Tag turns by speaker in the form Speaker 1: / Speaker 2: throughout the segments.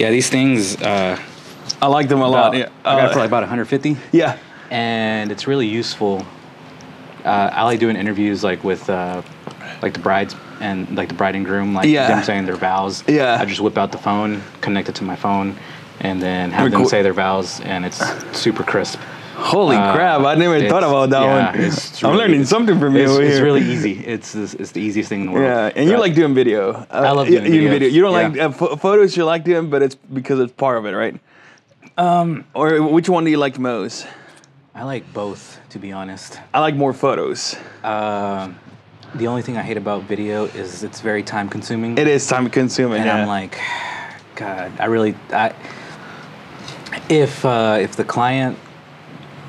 Speaker 1: Yeah, these things. Uh,
Speaker 2: I like them a lot. Yeah.
Speaker 1: I got
Speaker 2: Uh,
Speaker 1: for like about 150,
Speaker 2: yeah.
Speaker 1: and it's really useful. Uh, I like doing interviews like with uh, like the brides and like the bride and groom, like
Speaker 2: Yeah.
Speaker 1: them saying their vows.
Speaker 2: Yeah.
Speaker 1: I just whip out the phone, connect it to my phone, and then have them say their vows, and it's super crisp.
Speaker 2: Holy
Speaker 1: Uh,
Speaker 2: crap! I never thought about that
Speaker 1: yeah,
Speaker 2: one.
Speaker 1: it's
Speaker 2: I'm learning something from you
Speaker 1: It's, it's really easy. It's it's it's the easiest thing in the world.
Speaker 2: Yeah, and you
Speaker 1: But-
Speaker 2: like doing video. Uh,
Speaker 1: I love
Speaker 2: you-
Speaker 1: doing
Speaker 2: you
Speaker 1: videos.
Speaker 2: You don't
Speaker 1: Yeah.
Speaker 2: like uh, pho- photos. You like doing, but it's because it's part of it, right? Um, or which one do you like most?
Speaker 1: I like both, to be honest.
Speaker 2: I like more photos.
Speaker 1: Um, the only thing I hate about video is it's very time consuming.
Speaker 2: It is time consuming.
Speaker 1: and
Speaker 2: yeah.
Speaker 1: I'm like, God, I really, I, if uh, if the client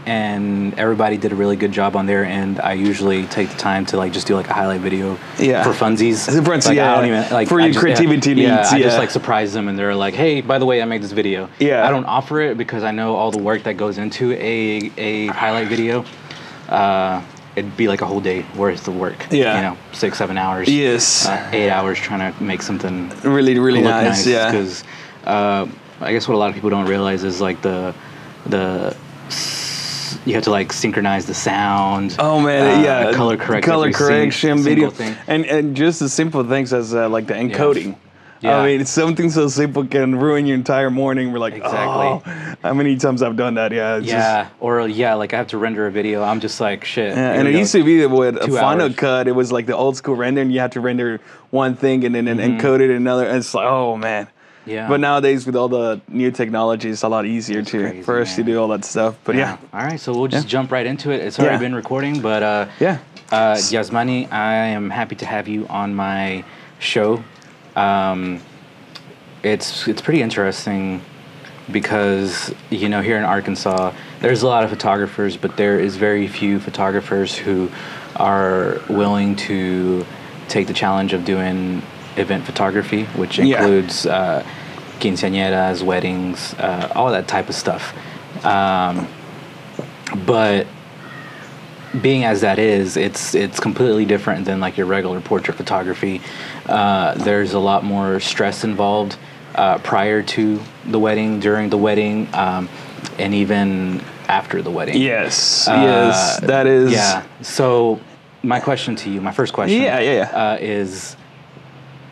Speaker 1: and everybody did a really good job on their end, I usually take the time to like just do like a highlight video
Speaker 2: Yeah.
Speaker 1: for funsies.
Speaker 2: For
Speaker 1: like,
Speaker 2: yeah.
Speaker 1: I don't even like
Speaker 2: For your
Speaker 1: just- yeah,
Speaker 2: creativity
Speaker 1: yeah,
Speaker 2: needs,
Speaker 1: I just like surprise them and they're like, Hey, by the way, I made this video.
Speaker 2: Yeah.
Speaker 1: I don't offer it because I know all the work that goes into a a highlight video. Uh, it'd be like a whole day worth of work.
Speaker 2: Yeah.
Speaker 1: You know, six, seven hours.
Speaker 2: Yes.
Speaker 1: Uh, eight hours trying to make something
Speaker 2: really, really
Speaker 1: look
Speaker 2: nice. Yeah.
Speaker 1: because uh, I guess what a lot of people don't realize is like the the you have to like synchronize the sound.
Speaker 2: Oh man,
Speaker 1: uh,
Speaker 2: yeah.
Speaker 1: color correct,
Speaker 2: color
Speaker 1: sing-
Speaker 2: correction, video,
Speaker 1: thing.
Speaker 2: and and just the simple things as uh, like the encoding.
Speaker 1: Yeah.
Speaker 2: I mean, something so simple can ruin your entire morning. We're like,
Speaker 1: Exactly.
Speaker 2: oh, how many times I've done that? Yeah, it's
Speaker 1: Yeah, or yeah, like I have to render a video. I'm just like shit.
Speaker 2: Yeah, and it used to be with a Final
Speaker 1: hours.
Speaker 2: Cut. It was like the old school render, and you had to render one thing and then
Speaker 1: Mm-hmm.
Speaker 2: encode it another. And it's like, oh man.
Speaker 1: Yeah.
Speaker 2: But nowadays, with all the new technology, it's a lot easier to
Speaker 1: crazy,
Speaker 2: for us to do all that stuff. But yeah,
Speaker 1: All right, so we'll just
Speaker 2: Yeah.
Speaker 1: jump right into it. It's already
Speaker 2: Yeah.
Speaker 1: been recording, but uh,
Speaker 2: yeah,
Speaker 1: Uh, Yazmani, I am happy to have you on my show. Um, it's it's pretty interesting because you know here in Arkansas, there's a lot of photographers, but there is very few photographers who are willing to take the challenge of doing event photography, which
Speaker 2: Yeah.
Speaker 1: includes uh, quinceañeras, weddings, uh, all that type of stuff. Um, but being as that is, it's it's completely different than like your regular portrait photography. Uh, there's a lot more stress involved uh, prior to the wedding, during the wedding, um, and even after the wedding.
Speaker 2: yes,
Speaker 1: Uh,
Speaker 2: yes, that is
Speaker 1: Yeah. So my question to you, my first question,
Speaker 2: Yeah, yeah, yeah.
Speaker 1: Uh, is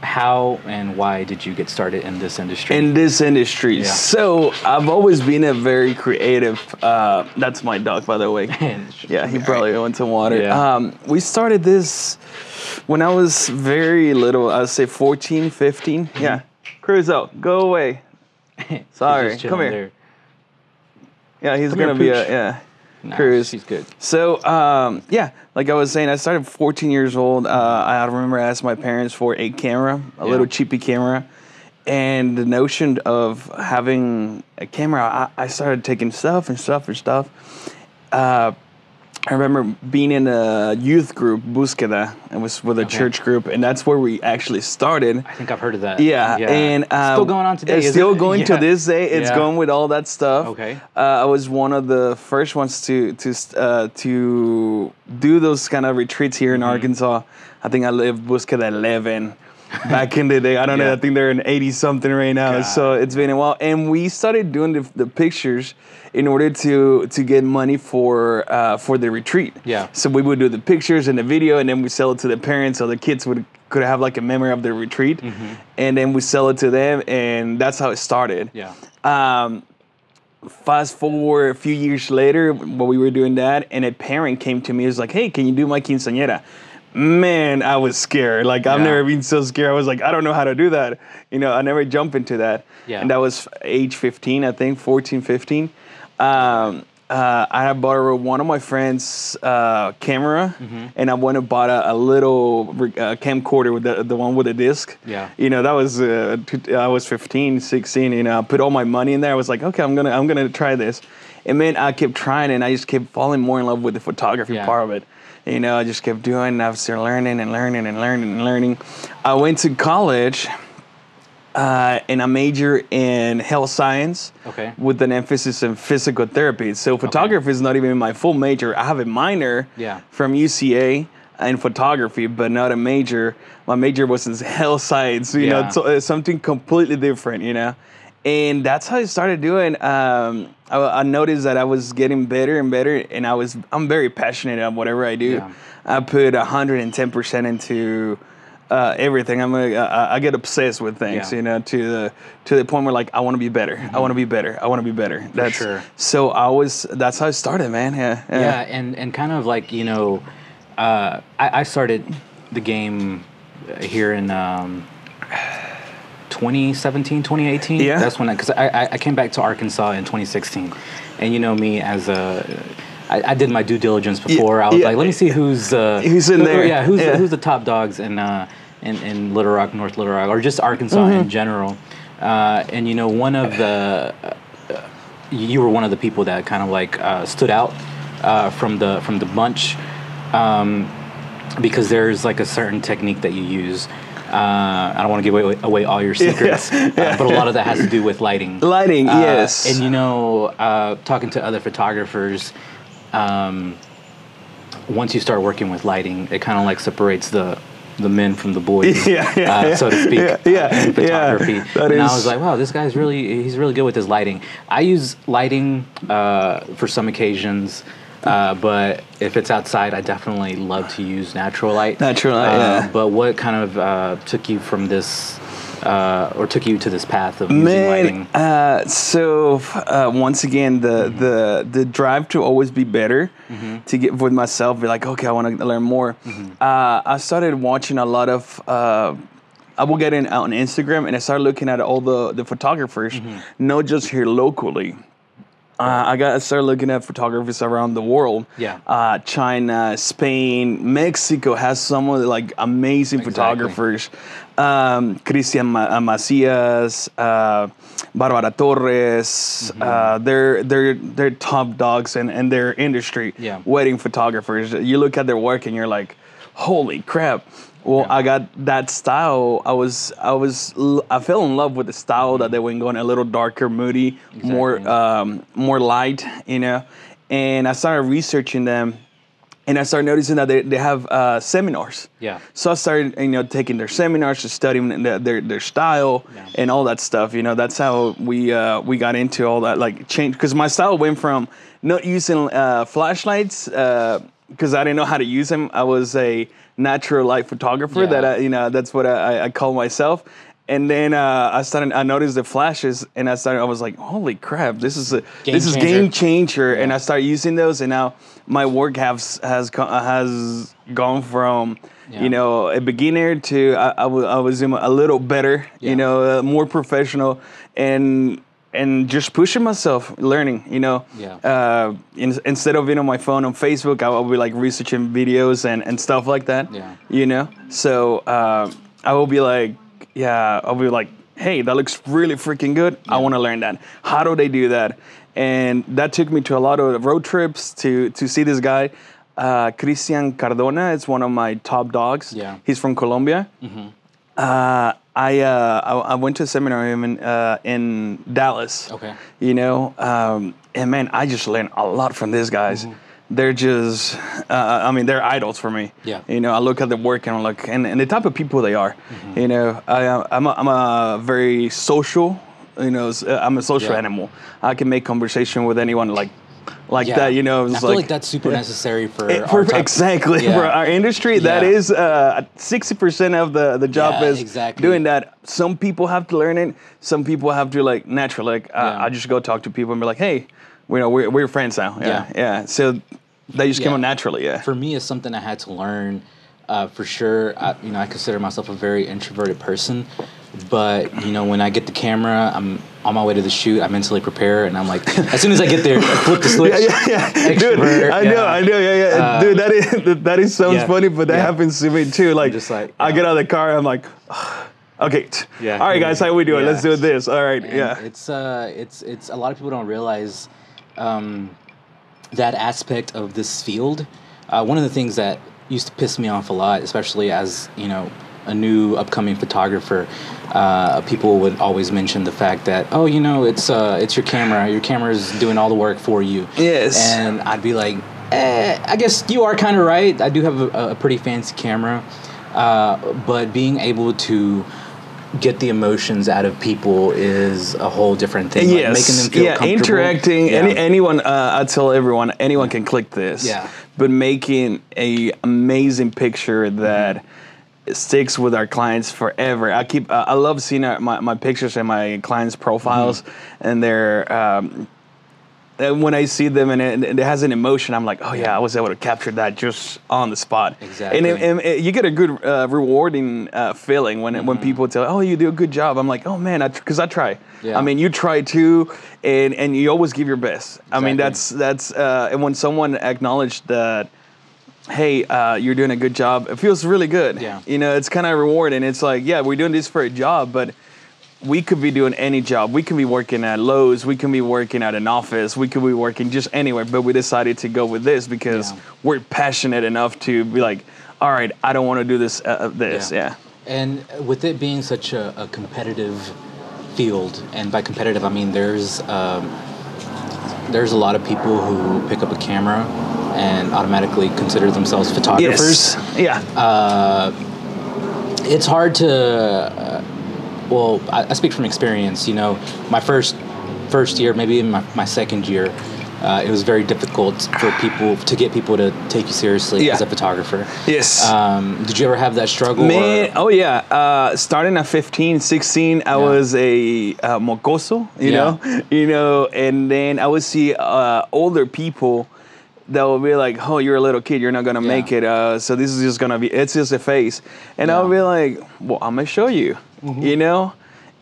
Speaker 1: how and why did you get started in this industry?
Speaker 2: in this industry.
Speaker 1: Yeah.
Speaker 2: So I've always been a very creative. Uh, that's my dog, by the way. yeah, he probably went to water.
Speaker 1: Yeah.
Speaker 2: Um, we started this when I was very little. I would say 14, 15.
Speaker 1: Mm-hmm.
Speaker 2: Yeah, Cruzo, go away. Sorry, come here.
Speaker 1: there.
Speaker 2: Yeah, he's
Speaker 1: Come
Speaker 2: gonna be a yeah.
Speaker 1: Nah,
Speaker 2: Cruz.
Speaker 1: she's good.
Speaker 2: So um, yeah, like I was saying, I started 14 years old. Uh, I remember I asked my parents for a camera, a
Speaker 1: Yeah.
Speaker 2: little cheapy camera, and the notion of having a camera, I, I started taking stuff and stuff and stuff. Uh, I remember being in a youth group, Búsqueda. It was with a
Speaker 1: Okay.
Speaker 2: church group, and that's where we actually started.
Speaker 1: I think I've heard of that.
Speaker 2: Yeah, and um,
Speaker 1: still going on today.
Speaker 2: It's still
Speaker 1: it?
Speaker 2: going
Speaker 1: Yeah.
Speaker 2: to this day. It's
Speaker 1: Yeah.
Speaker 2: going with all that stuff.
Speaker 1: Okay.
Speaker 2: Uh, I was one of the first ones to to uh, to do those kind of retreats here
Speaker 1: Mm-hmm.
Speaker 2: in Arkansas. I think I lived Búsqueda eleven. Back in the day, I don't know. I think they're in eighty something right now.
Speaker 1: God.
Speaker 2: So it's been a while, and we started doing the, the pictures in order to to get money for uh, for the retreat.
Speaker 1: Yeah.
Speaker 2: So we would do the pictures and the video, and then we sell it to the parents, so the kids would could have like a memory of the retreat, and then we sell it to them, and that's how it started.
Speaker 1: Yeah.
Speaker 2: Um, fast forward a few years later, while we were doing that, and a parent came to me. Was like, "Hey, can you do my quinceañera?" Man, I was scared. Like I've
Speaker 1: Yeah.
Speaker 2: never been so scared. I was like, I don't know how to do that. You know, I never jump into that.
Speaker 1: Yeah.
Speaker 2: And that was age 15, I think, 14, 15. Um, uh, I had borrowed one of my friends' uh, camera,
Speaker 1: Mm-hmm.
Speaker 2: and I went and bought a, a little uh, camcorder with the, the one with the disc.
Speaker 1: Yeah.
Speaker 2: You know, that was uh, I was 15, 16. You know, I put all my money in there. I was like, okay, I'm gonna I'm gonna try this, and man, I kept trying, and I just kept falling more in love with the photography
Speaker 1: Yeah.
Speaker 2: part of it. You know, I just kept doing. And I was still learning and learning and learning and learning. I went to college, uh, and I majored in health science
Speaker 1: Okay.
Speaker 2: with an emphasis in physical therapy. So photography is not even my full major. I have a minor
Speaker 1: Yeah.
Speaker 2: from UCA in photography, but not a major. My major was in health science. You
Speaker 1: Yeah.
Speaker 2: know, so it's something completely different. You know, and that's how I started doing. Um, I, I noticed that I was getting better and better, and I was I'm very passionate at whatever I do.
Speaker 1: Yeah.
Speaker 2: I put 110 percent into uh, everything. I'm a, I, I get obsessed with things,
Speaker 1: Yeah.
Speaker 2: you know, to the to the point where like I want to be better. I want to be better. I want to be better. That's
Speaker 1: sure.
Speaker 2: So I was. That's how I started, man. Yeah.
Speaker 1: yeah and and kind of like you know uh, I, I started the game here in um, 2017 2018
Speaker 2: Yeah.
Speaker 1: that's when because I, I I came back to arkansas in 2016 and you know me as a I, I did my due diligence before. I was
Speaker 2: yeah.
Speaker 1: like, let me see who's uh,
Speaker 2: Who's in
Speaker 1: who-
Speaker 2: there.
Speaker 1: Yeah, who's
Speaker 2: Yeah.
Speaker 1: who's the top dogs in uh, in, in Little Rock, North Little Rock, or just Arkansas
Speaker 2: Mm-hmm.
Speaker 1: in general. Uh, and you know, one of the uh, you were one of the people that kind of like uh, stood out uh, from the from the bunch um, because there's like a certain technique that you use. Uh, I don't want to give away, away all your secrets, uh, but a lot of that has to do with lighting.
Speaker 2: Lighting,
Speaker 1: Uh,
Speaker 2: yes.
Speaker 1: And you know, uh, talking to other photographers, um, once you start working with lighting, it kind of like separates the the men from the boys,
Speaker 2: Yeah, yeah,
Speaker 1: uh,
Speaker 2: yeah.
Speaker 1: so to speak,
Speaker 2: Yeah,
Speaker 1: uh,
Speaker 2: yeah,
Speaker 1: in photography.
Speaker 2: yeah.
Speaker 1: And I was like, wow, this guy's really he's really good with his lighting. I use lighting uh, for some occasions. Uh, but if it's outside, I definitely love to use natural light.
Speaker 2: Natural light,
Speaker 1: Uh,
Speaker 2: yeah.
Speaker 1: But what kind of uh, took you from this, uh, or took you to this path of using lighting?
Speaker 2: Uh, so uh, once again, the the the drive to always be better, to get with myself, be like, okay, I want to learn more. Uh, I started watching a lot of. Uh, I will get in on Instagram and I started looking at all the the photographers, not just here locally. Uh, I got I started looking at photographers around the world.
Speaker 1: Yeah.
Speaker 2: Uh, China, Spain, Mexico has some of the like amazing
Speaker 1: Exactly.
Speaker 2: photographers. Um, Cristian Ma- uh, Macias, uh, Barbara Torres.
Speaker 1: Mm-hmm.
Speaker 2: Uh, they're they're they're top dogs in, in their industry.
Speaker 1: Yeah.
Speaker 2: Wedding photographers. You look at their work and you're like, holy crap. Well,
Speaker 1: Yeah.
Speaker 2: I got that style. I was, I was, I fell in love with the style that they went going a little darker, moody, more, um, more light, you know. And I started researching them, and I started noticing that they, they have uh, seminars.
Speaker 1: Yeah.
Speaker 2: So I started, you know, taking their seminars, to study their their, their style
Speaker 1: Yeah.
Speaker 2: and all that stuff. You know, that's how we uh, we got into all that, like change. Because my style went from not using uh, flashlights because I didn't know how to use them. I was a natural light photographer.
Speaker 1: Yeah.
Speaker 2: That I, you know, that's what I, I- call myself. And then uh, I started. I noticed the flashes, and I started. I was like, "Holy crap! This is a
Speaker 1: Game
Speaker 2: this is game changer." And I started using those, and now my work has has has gone from
Speaker 1: Yeah.
Speaker 2: you know a beginner to I, I, was, I was in a little better,
Speaker 1: Yeah.
Speaker 2: you know, uh, more professional, and and just pushing myself, learning, you know.
Speaker 1: Yeah.
Speaker 2: Uh, in, instead of being on my phone on Facebook, I will be like researching videos and, and stuff like that.
Speaker 1: Yeah.
Speaker 2: You know. So uh, I will be like, yeah, I'll be like, hey, that looks really freaking good. I want to learn that. How do they do that? And that took me to a lot of road trips to to see this guy. Uh, Cristian Cardona is one of my top dogs.
Speaker 1: Yeah.
Speaker 2: He's from Colombia. Uh, I, uh, I I went to a seminar in, uh, in Dallas.
Speaker 1: Okay.
Speaker 2: You know, um, and man, I just learned a lot from these guys. They're just, uh, I mean, they're idols for me.
Speaker 1: Yeah.
Speaker 2: You know, I look at their work and I'm like, and, and the type of people they are. You know, I, uh, I'm a, I'm a very social. You know, uh, I'm a social
Speaker 1: Yeah.
Speaker 2: animal. I can make conversation with anyone like, like
Speaker 1: Yeah.
Speaker 2: that. You know,
Speaker 1: And I
Speaker 2: it's
Speaker 1: feel like, that's super necessary for
Speaker 2: it-
Speaker 1: our
Speaker 2: for- exactly
Speaker 1: Yeah.
Speaker 2: for our industry. That
Speaker 1: Yeah.
Speaker 2: is uh, sixty percent of the the job
Speaker 1: Yeah,
Speaker 2: is
Speaker 1: exactly.
Speaker 2: doing that. Some people have to learn it. Some people have to like natural. Like uh, I just go talk to people and be like, hey, we know we're, we're friends now. Yeah,
Speaker 1: Yeah.
Speaker 2: yeah. So that just came
Speaker 1: Yeah.
Speaker 2: out naturally. Yeah.
Speaker 1: for me it's something I had to learn uh, for sure. I, you know, I consider myself a very introverted person, but you know, when I get the camera, I'm on my way to the shoot. I mentally prepare, and I'm like, as soon as I get there, I flip the switch.
Speaker 2: yeah, yeah, yeah. Dude, I know,
Speaker 1: yeah.
Speaker 2: I know, yeah, yeah.
Speaker 1: Uh,
Speaker 2: Dude, that is that, is sounds
Speaker 1: yeah,
Speaker 2: funny, but that happens to me too. Like,
Speaker 1: just like,
Speaker 2: I get out of the car, I'm like, okay,
Speaker 1: Yeah.
Speaker 2: all right, guys, how we doing? Let's do this. All right,
Speaker 1: And
Speaker 2: yeah.
Speaker 1: It's uh, it's it's a lot of people don't realize um, that aspect of this field. Uh, one of the things that used to piss me off a lot, especially as you know a new upcoming photographer, uh, people would always mention the fact that oh, you know, it's uh, it's your camera. Your camera's doing all the work for you.
Speaker 2: Yes.
Speaker 1: And I'd be like, eh, I guess you are kind of right. I do have a, a pretty fancy camera, uh, but being able to get the emotions out of people is a whole different thing.
Speaker 2: yes,
Speaker 1: Like making them feel
Speaker 2: yeah,
Speaker 1: comfortable.
Speaker 2: interacting.
Speaker 1: Yeah.
Speaker 2: Any, anyone, uh, I tell everyone, anyone can click this.
Speaker 1: Yeah.
Speaker 2: But making a amazing picture that sticks with our clients forever. I keep, uh, I love seeing our, my my pictures and my clients' profiles,
Speaker 1: Mm-hmm.
Speaker 2: and they're. Um, and when I see them and it, it has an emotion, I'm like, oh yeah, I was able to capture that just on the spot.
Speaker 1: Exactly.
Speaker 2: And, it, and it- you get a good, uh, rewarding uh, feeling when when people tell, oh, you do a good job. I'm like, oh man, because I, try.
Speaker 1: Yeah.
Speaker 2: I mean, you try too, and and you always give your best. I mean, that's that's uh, and when someone acknowledged that. Hey, uh, you're doing a good job. It feels really good.
Speaker 1: Yeah.
Speaker 2: You know, it's kind of rewarding. It's like, yeah, we're doing this for a job, but we could be doing any job. We can be working at Lowe's. We can be working at an office. We could be working just anywhere. But we decided to go with this because
Speaker 1: Yeah.
Speaker 2: we're passionate enough to be like, all right, I don't want to do this. Uh, uh, this, yeah.
Speaker 1: And with it being such a, a competitive field, and by competitive I mean there's um, there's a lot of people who pick up a camera and automatically consider themselves photographers.
Speaker 2: Yes. Yeah.
Speaker 1: It's hard to. Uh, well, I, I speak from experience. You know, my first first year, maybe in my, my second year. Uh, it was very difficult for people to get people to take you seriously
Speaker 2: Yeah.
Speaker 1: as a photographer.
Speaker 2: yes.
Speaker 1: Um, did you ever have that struggle?
Speaker 2: Man,
Speaker 1: or-
Speaker 2: oh yeah. Uh, starting at 15, 16, I
Speaker 1: Yeah.
Speaker 2: was a uh, mocoso, you
Speaker 1: Yeah.
Speaker 2: know, you know, and then I would see uh, older people that would be like, "Oh, you're a little kid. You're not gonna
Speaker 1: Yeah.
Speaker 2: make it. Uh, so this is just gonna be. It's just a face." And I would be like, "Well, I'm gonna show you,"
Speaker 1: Mm-hmm.
Speaker 2: you know,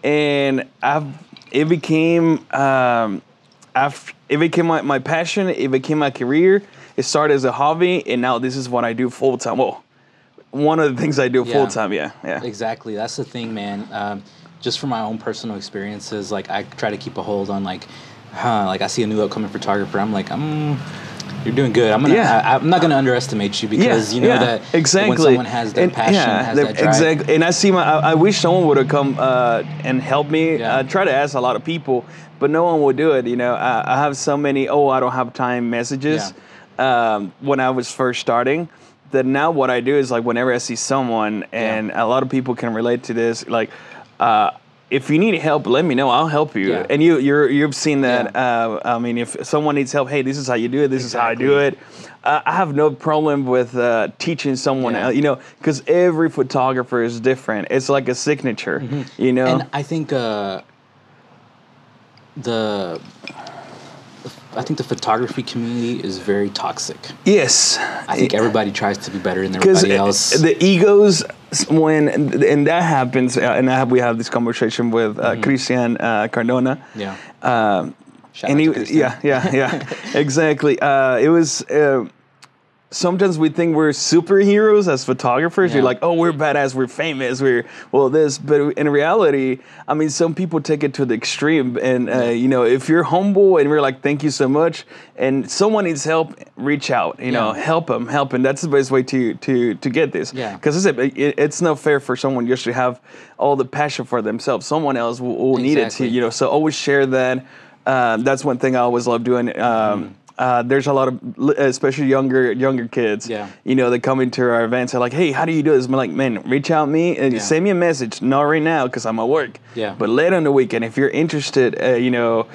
Speaker 2: and I've it became um, after it became my, my passion. It became my career. It started as a hobby, and now this is what I do full time. Well, one of the things I do
Speaker 1: Yeah.
Speaker 2: full time. Yeah, yeah.
Speaker 1: Exactly. That's the thing, man. Um, just from my own personal experiences, like I try to keep a hold on like, huh, like I see a new upcoming photographer. I'm like, I'm, you're doing good. I'm gonna,
Speaker 2: Yeah.
Speaker 1: I, I'm not gonna underestimate you because you know that
Speaker 2: exactly
Speaker 1: when someone has that
Speaker 2: And-
Speaker 1: passion, has that drive.
Speaker 2: exactly. And I see my. I, I wish someone would have come uh, and helped me.
Speaker 1: Yeah.
Speaker 2: I try to ask a lot of people, but no one will do it. You know, I, I have so many. Oh, I don't have time messages. Um, when I was first starting, that now what I do is like whenever I see someone, and a lot of people can relate to this, like. Uh, if you need help, let me know. I'll help you.
Speaker 1: Yeah.
Speaker 2: And you, you're, you've seen that.
Speaker 1: Yeah.
Speaker 2: Uh, I mean, if someone needs help, hey, this is how you do it. This is how I do it. Uh, I have no problem with uh, teaching someone
Speaker 1: Yeah.
Speaker 2: else, you know, because every photographer is different. It's like a signature, you know.
Speaker 1: Mm-hmm. And I think uh, the I think the photography community is very toxic.
Speaker 2: yes,
Speaker 1: I think everybody tries to be better than everybody else.
Speaker 2: the egos when and that happens, uh, and I have, we have this conversation with uh, Cristian uh, Cardona.
Speaker 1: Mm-hmm. yeah.
Speaker 2: Um, and he, yeah, yeah, yeah, exactly. Uh, it was. Uh, sometimes we think we're superheroes as photographers. You're like, oh, we're badass, we're famous, we're well this. But in reality, I mean, some people take it to the extreme. And uh, you know, if you're humble and we're like, thank you so much, and someone needs help, reach out. You know, help them, help them. That's the best way to to to get this.
Speaker 1: Yeah.
Speaker 2: Because it, it's not fair for someone just to have all the passion for themselves. Someone else will, will need it to.
Speaker 1: Exactly.
Speaker 2: You know, so always share that. Uh, that's one thing I always love doing. Um, uh, there's a lot of, especially younger younger kids.
Speaker 1: Mm-hmm. Yeah.
Speaker 2: You know, they come into our events. They're like, "Hey, how do you do this?" I'm like, "Man, reach out me and
Speaker 1: Yeah.
Speaker 2: send me a message. Not right now because I'm at work.
Speaker 1: Yeah.
Speaker 2: But later on the weekend, if you're interested, uh, you know,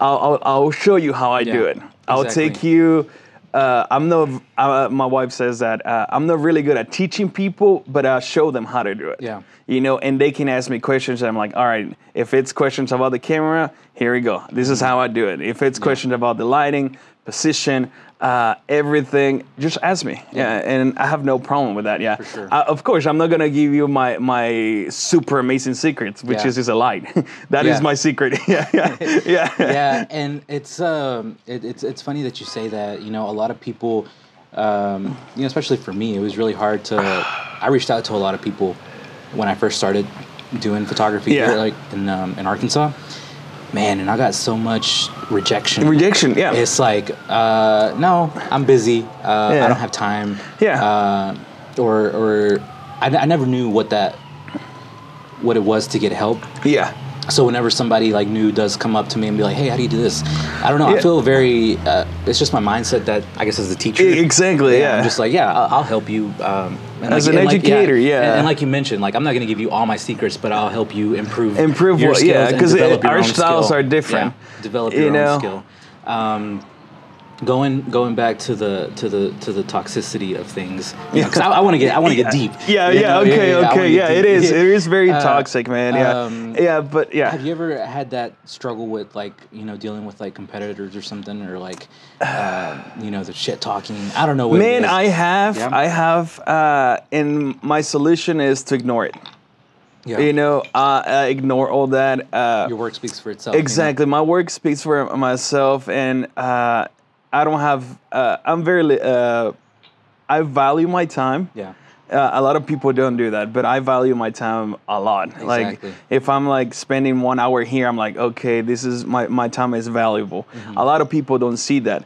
Speaker 2: I'll, I'll I'll show you how I do
Speaker 1: Yeah,
Speaker 2: it. I'll
Speaker 1: exactly.
Speaker 2: take you. Uh, I'm not. Uh, my wife says that uh, I'm not really good at teaching people, but I'll show them how to do it.
Speaker 1: Yeah.
Speaker 2: You know, and they can ask me questions, and I'm like, all right. If it's questions about the camera, here we go. This is how I do it. If it's questions about the lighting, position, uh, everything, just ask me. Yeah. and I have no problem with that. Yeah.
Speaker 1: For sure.
Speaker 2: Uh, of course, I'm not gonna give you my my super amazing secrets, which
Speaker 1: Yeah.
Speaker 2: is is a light. That is
Speaker 1: Yeah.
Speaker 2: my secret. yeah, yeah, yeah.
Speaker 1: yeah, and it's um, it, it's it's funny that you say that. You know, a lot of people, um, you know, especially for me, it was really hard to. I reached out to a lot of people when I first started doing photography
Speaker 2: Yeah.
Speaker 1: here, like in um, in Arkansas. Man, and I got so much rejection.
Speaker 2: Rejection. Yeah.
Speaker 1: It's like, uh, no, I'm busy. Uh,
Speaker 2: Yeah.
Speaker 1: I don't have time.
Speaker 2: Yeah.
Speaker 1: Uh, or or I, I never knew what that what it was to get help
Speaker 2: yeah.
Speaker 1: So whenever somebody like new does come up to me and be like, "Hey, how do you do this?" I don't know.
Speaker 2: Yeah.
Speaker 1: I feel very. Uh, it's just my mindset that I guess as a teacher,
Speaker 2: exactly, yeah.
Speaker 1: I'm just like, yeah, I'll, I'll help you. Um,
Speaker 2: As
Speaker 1: like-
Speaker 2: an
Speaker 1: and like-
Speaker 2: educator, yeah.
Speaker 1: And, and like you mentioned, like I'm not going to give you all my secrets, but I'll help you improve
Speaker 2: Improve
Speaker 1: your
Speaker 2: what-
Speaker 1: skills
Speaker 2: yeah,
Speaker 1: and
Speaker 2: 'cause it-
Speaker 1: develop your
Speaker 2: our styles
Speaker 1: skill.
Speaker 2: are different,
Speaker 1: Yeah, develop
Speaker 2: you
Speaker 1: your
Speaker 2: know?
Speaker 1: own skill. Um, going going back to the to the to the toxicity of things, yeah. Because I, I want to get I want to get deep.
Speaker 2: Yeah, yeah,
Speaker 1: know?
Speaker 2: okay,
Speaker 1: I wanna
Speaker 2: okay, yeah,
Speaker 1: deep.
Speaker 2: it is. It is very
Speaker 1: Uh,
Speaker 2: toxic, man. Yeah,
Speaker 1: um,
Speaker 2: yeah, but yeah.
Speaker 1: Have you ever had that struggle with like you know dealing with like competitors or something or like uh, you know the shit talking? I don't know. What
Speaker 2: Man. I have,
Speaker 1: Yeah.
Speaker 2: I have, uh, and my solution is to ignore it.
Speaker 1: yeah.
Speaker 2: You know, uh, uh, ignore all that. Uh,
Speaker 1: your work speaks for itself. you know?
Speaker 2: exactly. My work speaks for myself, and uh, I don't have. Uh, I'm very. Uh, I value my time.
Speaker 1: Yeah.
Speaker 2: Uh, a lot of people don't do that, but I value my time a lot.
Speaker 1: Exactly.
Speaker 2: Like if I'm like spending one hour here, I'm like, okay, this is my my time is valuable.
Speaker 1: Mm-hmm.
Speaker 2: A lot of people don't see that.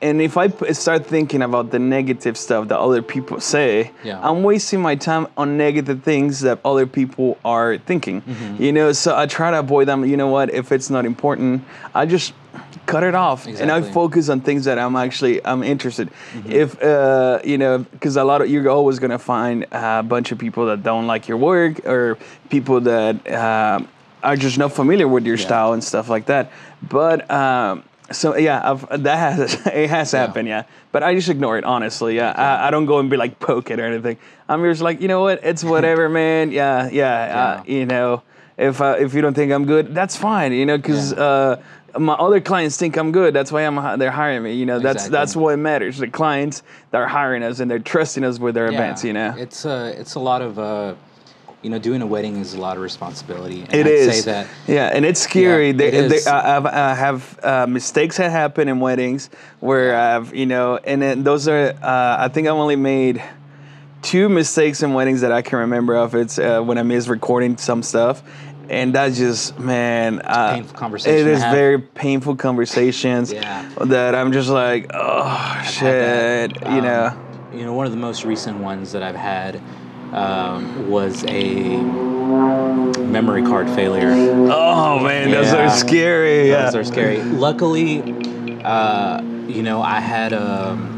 Speaker 2: And if I p- start thinking about the negative stuff that other people say,
Speaker 1: Yeah.
Speaker 2: I'm wasting my time on negative things that other people are thinking.
Speaker 1: Mm-hmm.
Speaker 2: You know, so I try to avoid them. You know what? If it's not important, I just cut it off and I
Speaker 1: Mm-hmm.
Speaker 2: focus on things that I'm actually I'm interested. If uh, you know, because a lot of you're always gonna find a bunch of people that don't like your work or people that uh, are just not familiar with your
Speaker 1: Yeah.
Speaker 2: style and stuff like that. But um, so yeah, I've, that has it has happened. Yeah, but I just ignore it honestly. Yeah, I, I don't go and be like poke it or anything. I'm just like you know what, it's whatever, man. Yeah, yeah. Uh, you know, if uh, if you don't think I'm good, that's fine. You know, because.
Speaker 1: Yeah.
Speaker 2: Uh, my other clients think I'm good. That's why I'm they're hiring me. You know, that's
Speaker 1: Exactly.
Speaker 2: that's what matters. The clients that are hiring us and they're trusting us with their events. You know,
Speaker 1: it's uh, it's a lot of uh, you know, doing a wedding is a lot of responsibility. And
Speaker 2: It
Speaker 1: I'd
Speaker 2: is.
Speaker 1: Say that.
Speaker 2: Yeah, and it's scary.
Speaker 1: Yeah,
Speaker 2: they,
Speaker 1: it
Speaker 2: they- I, I have uh, mistakes that happen in weddings where I've, you know, and then those are. Uh, I think I've only made two mistakes in weddings that I can remember of. It's uh, when I missed recording some stuff. And that's just man, uh,
Speaker 1: painful conversation
Speaker 2: It is very painful conversations
Speaker 1: Yeah.
Speaker 2: that I'm just like, oh
Speaker 1: had
Speaker 2: shit,
Speaker 1: that.
Speaker 2: you
Speaker 1: Um,
Speaker 2: know.
Speaker 1: You know, one of the most recent ones that I've had um, was a memory card failure.
Speaker 2: Oh man, those
Speaker 1: Yeah.
Speaker 2: are scary. Yeah.
Speaker 1: Those are scary. Luckily, uh, you know, I had um,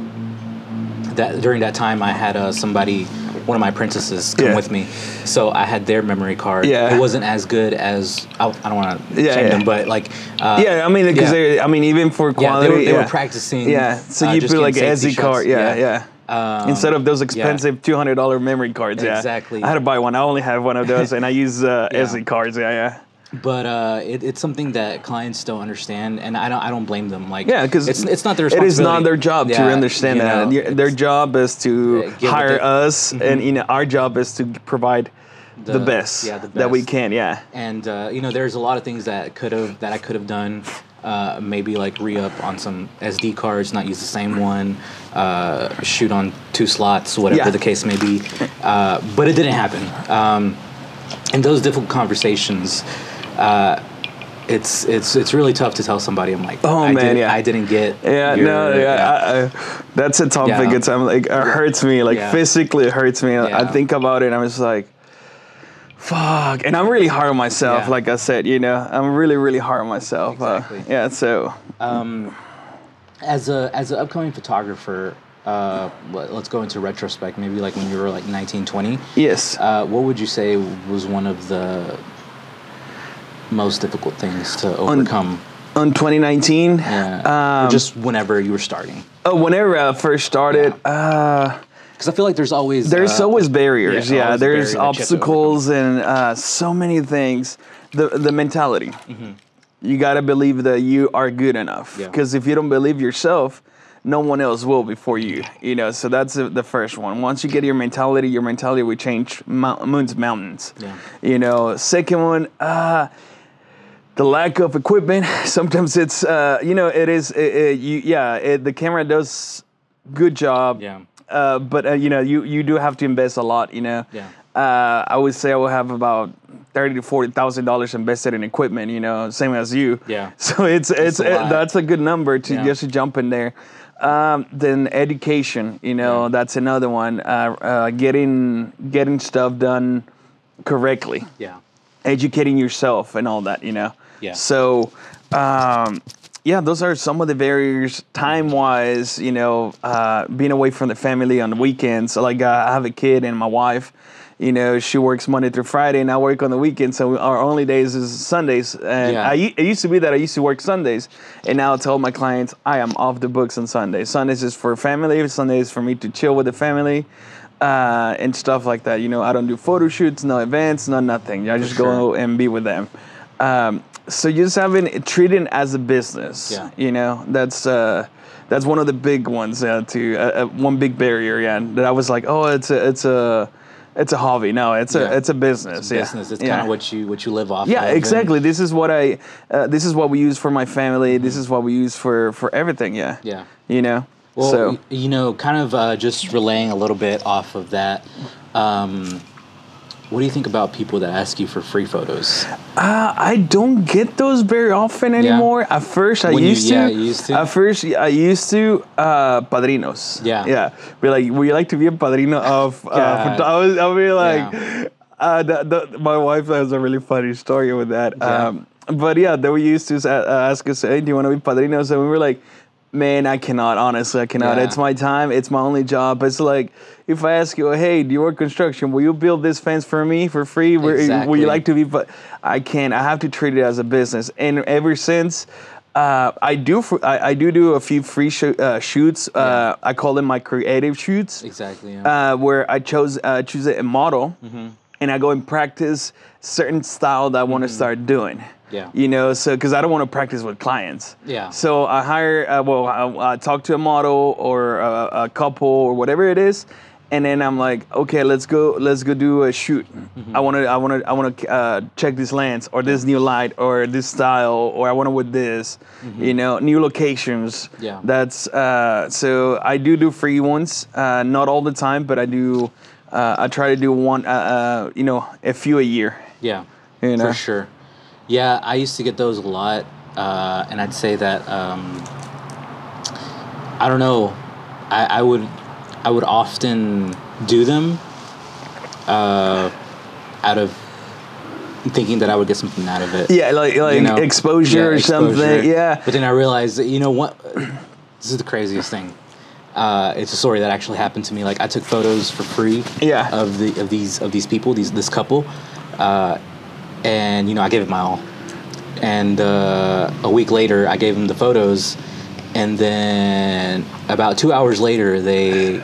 Speaker 1: that during that time I had uh, somebody, one of my princesses, come
Speaker 2: Yeah.
Speaker 1: with me, so I had their memory card.
Speaker 2: Yeah.
Speaker 1: it wasn't as good as I, I don't want to
Speaker 2: Yeah,
Speaker 1: shame
Speaker 2: yeah.
Speaker 1: them, but like uh,
Speaker 2: Yeah, I mean, because they, I mean, even for quality,
Speaker 1: they were, they
Speaker 2: yeah.
Speaker 1: were practicing.
Speaker 2: Yeah, so
Speaker 1: uh,
Speaker 2: you put like an SD card, yeah, yeah.
Speaker 1: Um,
Speaker 2: Instead of those expensive two hundred dollar memory cards, yeah.
Speaker 1: Exactly.
Speaker 2: I had to buy one. I only have one of those, and I use uh. SD cards. Yeah, yeah.
Speaker 1: But uh, it, it's something that clients don't understand, and I don't. I don't blame them. Like,
Speaker 2: Yeah, because
Speaker 1: it's it's not their
Speaker 2: It is not their job to understand
Speaker 1: you
Speaker 2: that.
Speaker 1: know,
Speaker 2: Your- Their job is to
Speaker 1: Yeah,
Speaker 2: hire
Speaker 1: they- Mm-hmm.
Speaker 2: us, and you know, our job is to provide the,
Speaker 1: The-
Speaker 2: best,
Speaker 1: yeah, the
Speaker 2: that we can. Yeah.
Speaker 1: and uh, you know there's a lot of things that could have that I could have done uh, maybe like re-up on some SD cards not use the same one uh, shoot on two slots whatever
Speaker 2: Yeah.
Speaker 1: the case may be uh, but it didn't happen um, in those difficult conversations uh, it's it's it's really tough to tell somebody I'm like
Speaker 2: Oh,
Speaker 1: I
Speaker 2: man,
Speaker 1: didn't,
Speaker 2: yeah.
Speaker 1: I didn't get
Speaker 2: Yeah,
Speaker 1: your-
Speaker 2: no, yeah, I, I, that's a topic.
Speaker 1: Yeah.
Speaker 2: It's I'm like it hurts me, like
Speaker 1: Yeah.
Speaker 2: physically it hurts me. I think about it, and I'm just like, fuck. And I'm really hard on myself.
Speaker 1: Yeah.
Speaker 2: Like I said, you know, I'm really, really hard on myself.
Speaker 1: Exactly.
Speaker 2: Uh, yeah. So
Speaker 1: as a as an upcoming photographer uh, let- let's go into retrospect maybe like when you were like 19 20
Speaker 2: yes.
Speaker 1: Uh, what would you say was one of the most difficult things to overcome?
Speaker 2: on 2019.
Speaker 1: yeah. Or
Speaker 2: Um,
Speaker 1: just whenever you were starting.
Speaker 2: oh, whenever I first started, uh,
Speaker 1: Because I feel like there's always
Speaker 2: there's
Speaker 1: uh,
Speaker 2: always barriers.
Speaker 1: yeah,
Speaker 2: Yeah,
Speaker 1: always
Speaker 2: there's
Speaker 1: barrier that you have to
Speaker 2: obstacles and uh, so many things. The the mentality. You got to believe that you are good enough.
Speaker 1: Mm-hmm. Yeah.
Speaker 2: Because if you don't believe yourself, no one else will before you. You know, so that's the, first one. Once you get your mentality, your mentality will change mount, moons, mountains.
Speaker 1: Yeah.
Speaker 2: You know, second one. Uh, the lack of equipment. Sometimes it's, uh, you know, it is. It, it, you, yeah, it, the camera does good job.
Speaker 1: Yeah.
Speaker 2: Uh, but uh, you know, you you do have to invest a lot. You know.
Speaker 1: Yeah.
Speaker 2: Uh, I would say I will have about thirty to forty thousand dollars invested in equipment. You know, same as you.
Speaker 1: Yeah.
Speaker 2: So it's it's
Speaker 1: a
Speaker 2: it, that's a good number to
Speaker 1: Yeah.
Speaker 2: just jump in there. Um, then education. You know,
Speaker 1: Yeah.
Speaker 2: that's another one. Uh, uh, getting getting stuff done correctly.
Speaker 1: Yeah.
Speaker 2: Educating yourself and all that, you know.
Speaker 1: Yeah.
Speaker 2: So, um, yeah, those are some of the barriers time wise. You know, uh, being away from the family on the weekends. So like, uh, I have a kid and my wife. You know, she works Monday through Friday, and I work on the weekends. So our only days is Sundays. And
Speaker 1: Yeah.
Speaker 2: I, it used to be that I used to work Sundays, and now I tell my clients I am off the books on Sundays. Sundays is for family. Sundays is for me to chill with the family. Uh, and stuff like that. You know, I don't do photo shoots, no events, no nothing. I just go and be with them. Um, so you just having it treated as a business.
Speaker 1: Yeah.
Speaker 2: You know, that's uh, that's one of the big ones. Uh, to uh, one big barrier. Yeah, that I was like, oh, it's a it's a it's a hobby. No, it's a
Speaker 1: Yeah.
Speaker 2: it's a business. yeah.
Speaker 1: business. It's
Speaker 2: yeah.
Speaker 1: kind of what you what you live off.
Speaker 2: Yeah,
Speaker 1: of, and-
Speaker 2: exactly. This is what I. Uh, this is what we use for my family. This is what we use for for everything. Yeah.
Speaker 1: Yeah.
Speaker 2: You know.
Speaker 1: Well,
Speaker 2: so
Speaker 1: you know, kind of uh, just relaying a little bit off of that. Um, what do you think about people that ask you for free photos?
Speaker 2: Uh, I don't get those very often anymore. At first, I
Speaker 1: you-
Speaker 2: used to.
Speaker 1: yeah, used to?
Speaker 2: At first, I used to. Uh, padrinos.
Speaker 1: Yeah.
Speaker 2: Yeah. Be like, would you like to be a padrino of? Uh. I was. I'll be like,
Speaker 1: Yeah.
Speaker 2: uh, the, the, my wife has a really funny story with that.
Speaker 1: Yeah.
Speaker 2: Um, but yeah, then we used to uh, ask us, "Hey, do you want to be padrinos?" And we were like. Man, I cannot. Honestly, I cannot.
Speaker 1: Yeah.
Speaker 2: It's my time. It's my only job. It's like if I ask you, "Hey, do you work construction? Will you build this fence for me for free? Will you like to be but I can't. I have to treat it as a business. And ever since, uh, I do. I, I do do a few free sh- uh, shoots. Uh, I call them my creative shoots.
Speaker 1: Exactly. Yeah.
Speaker 2: Uh, where I chose uh, choose a model,
Speaker 1: Mm-hmm.
Speaker 2: and I go and practice certain style that I want to start doing.
Speaker 1: Yeah.
Speaker 2: You know, so because I don't want to practice with clients.
Speaker 1: Yeah.
Speaker 2: So I hire. Uh, well, I, I talk to a model or a, a couple or whatever it is. And then I'm like, okay, let's go. Let's go do a shoot.
Speaker 1: Mm-hmm.
Speaker 2: I want to. I want to. I want to uh, check this lens or this new light or this style or I want to with this. You know, new locations.
Speaker 1: Mm-hmm. Yeah.
Speaker 2: That's uh, so I do do free ones. Uh, not all the time, but I do. Uh, I try to do one. Uh, uh, you know, a few a year.
Speaker 1: Yeah,
Speaker 2: You know?
Speaker 1: for sure. Yeah, I used to get those a lot, uh, and I'd say that um, I don't know. I, I would I would often do them uh, out of thinking that I would get something out of it.
Speaker 2: Yeah, like like
Speaker 1: you know?
Speaker 2: exposure
Speaker 1: Yeah,
Speaker 2: or
Speaker 1: exposure.
Speaker 2: something. Yeah.
Speaker 1: But then I realized that you know what, this is the craziest thing. Uh, it's a story that actually happened to me. Like I took photos for free.
Speaker 2: Yeah.
Speaker 1: Of the of these of these people, these this couple, uh, and you know I gave it my all. And uh, a week later, I gave them the photos, and then about two hours later, they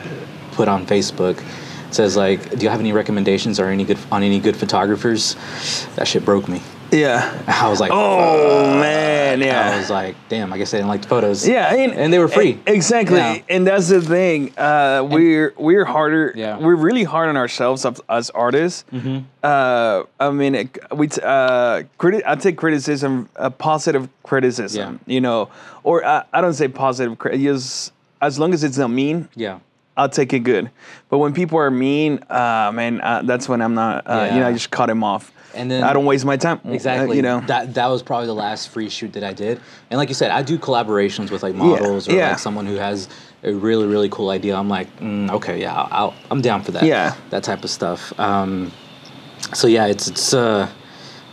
Speaker 1: put on Facebook. Says like, "Do you have any recommendations or any good on any good photographers?" That shit broke me.
Speaker 2: Yeah.
Speaker 1: I was like,
Speaker 2: Oh man, yeah.
Speaker 1: I was like, damn, I guess they didn't like the photos.
Speaker 2: Yeah, and,
Speaker 1: and they were free.
Speaker 2: Exactly,
Speaker 1: Yeah.
Speaker 2: and that's the thing. Uh, we're we're harder.
Speaker 1: Yeah. Mm-hmm.
Speaker 2: we're really hard on ourselves as, artists. Uh, I mean, it, we t- uh, criti- I take criticism, uh, positive criticism.
Speaker 1: Yeah.
Speaker 2: You know, or uh, I don't say positive. Cri- just as long as it's not mean,
Speaker 1: Yeah.
Speaker 2: I'll take it good. But when people are mean, uh, man, uh, that's when I'm not. Uh, You know, I just cut him off.
Speaker 1: And then-
Speaker 2: I don't waste my time. uh,
Speaker 1: Exactly.
Speaker 2: you know.
Speaker 1: that that was probably the last free shoot that I did. And like you said, I do collaborations with like models or
Speaker 2: yeah.
Speaker 1: like someone who has a really really cool idea. I'm like, mm, okay, yeah, I'll, I'll, I'm down for that.
Speaker 2: Yeah.
Speaker 1: that type of stuff. Um, so yeah, it's it's uh,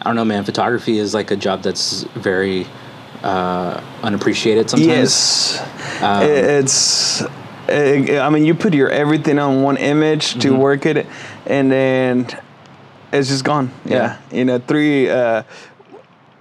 Speaker 1: I don't know, man. Photography is like a job that's very uh, unappreciated sometimes.
Speaker 2: Yes,
Speaker 1: Um,
Speaker 2: it's. I mean, you put your everything on one image
Speaker 1: Mm-hmm.
Speaker 2: to work it, and then it's just gone. Yeah,
Speaker 1: Yeah.
Speaker 2: you know, three. Uh,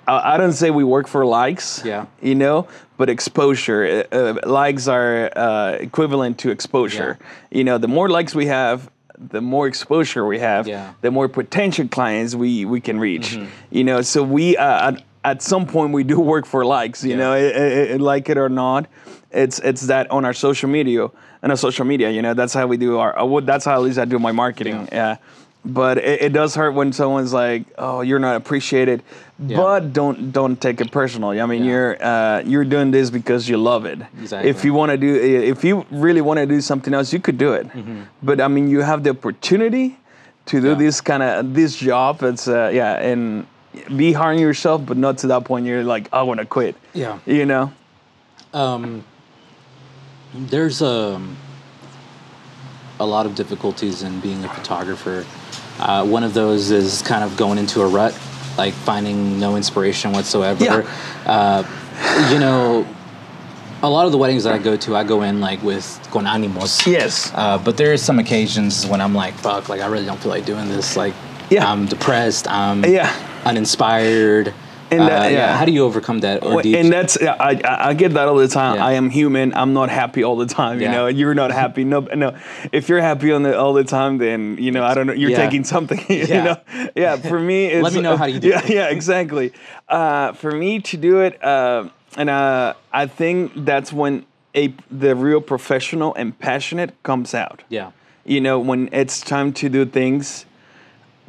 Speaker 2: I, I don't say we work for likes.
Speaker 1: Yeah.
Speaker 2: you know, but exposure. Uh, uh, likes are uh, equivalent to exposure. Yeah. You know, the more likes we have. The more exposure we have,
Speaker 1: Yeah. Mm-hmm.
Speaker 2: the more potential clients we, we can reach. You know, so we uh, at, at some point we do work for likes. You know, it, it, it- like it or not, it's it's that on our social media and our social media. You know, that's how we do our. uh, That's how at least I do my marketing. Yeah. But it, it does hurt when someone's like, "Oh, you're not appreciated,"
Speaker 1: Yeah.
Speaker 2: but don't don't take it personal I mean,
Speaker 1: Yeah.
Speaker 2: you're uh, you're doing this because you love it.
Speaker 1: Exactly.
Speaker 2: If you want to do, if you really want to do something else, you could do it. But I mean, you have the opportunity to do
Speaker 1: Mm-hmm. Yeah.
Speaker 2: this kind of this job. It's uh, yeah, and be hard on yourself, but not to that point. You're like, I want to quit.
Speaker 1: Yeah.
Speaker 2: You know.
Speaker 1: Um, there's um, a lot of difficulties in being a photographer. Uh, one of those is kind of going into a rut. like finding no inspiration whatsoever.
Speaker 2: Yeah.
Speaker 1: Uh, you know, a lot of the weddings that I go to, I go in like with con animos.
Speaker 2: Yes.
Speaker 1: Uh, but there is some occasions when I'm like, fuck, like I really don't feel like doing this. Like,
Speaker 2: Yeah.
Speaker 1: I'm depressed. I'm
Speaker 2: Yeah.
Speaker 1: uninspired.
Speaker 2: And
Speaker 1: uh,
Speaker 2: that- yeah.
Speaker 1: How do you overcome that? Or
Speaker 2: and that's I, I I get that all the time.
Speaker 1: Yeah.
Speaker 2: I am human. I'm not happy all the time. You
Speaker 1: Yeah.
Speaker 2: know, you're not happy. No, no. If you're happy on the all the time, then you know I don't know. You're
Speaker 1: Yeah.
Speaker 2: taking something. You
Speaker 1: Yeah.
Speaker 2: know. Yeah. For me, it's,
Speaker 1: me know how you do
Speaker 2: Yeah.
Speaker 1: it.
Speaker 2: Yeah. Exactly. Uh, for me to do it, uh, and uh, I think that's when a the real professional and passionate comes out.
Speaker 1: yeah.
Speaker 2: You know, when it's time to do things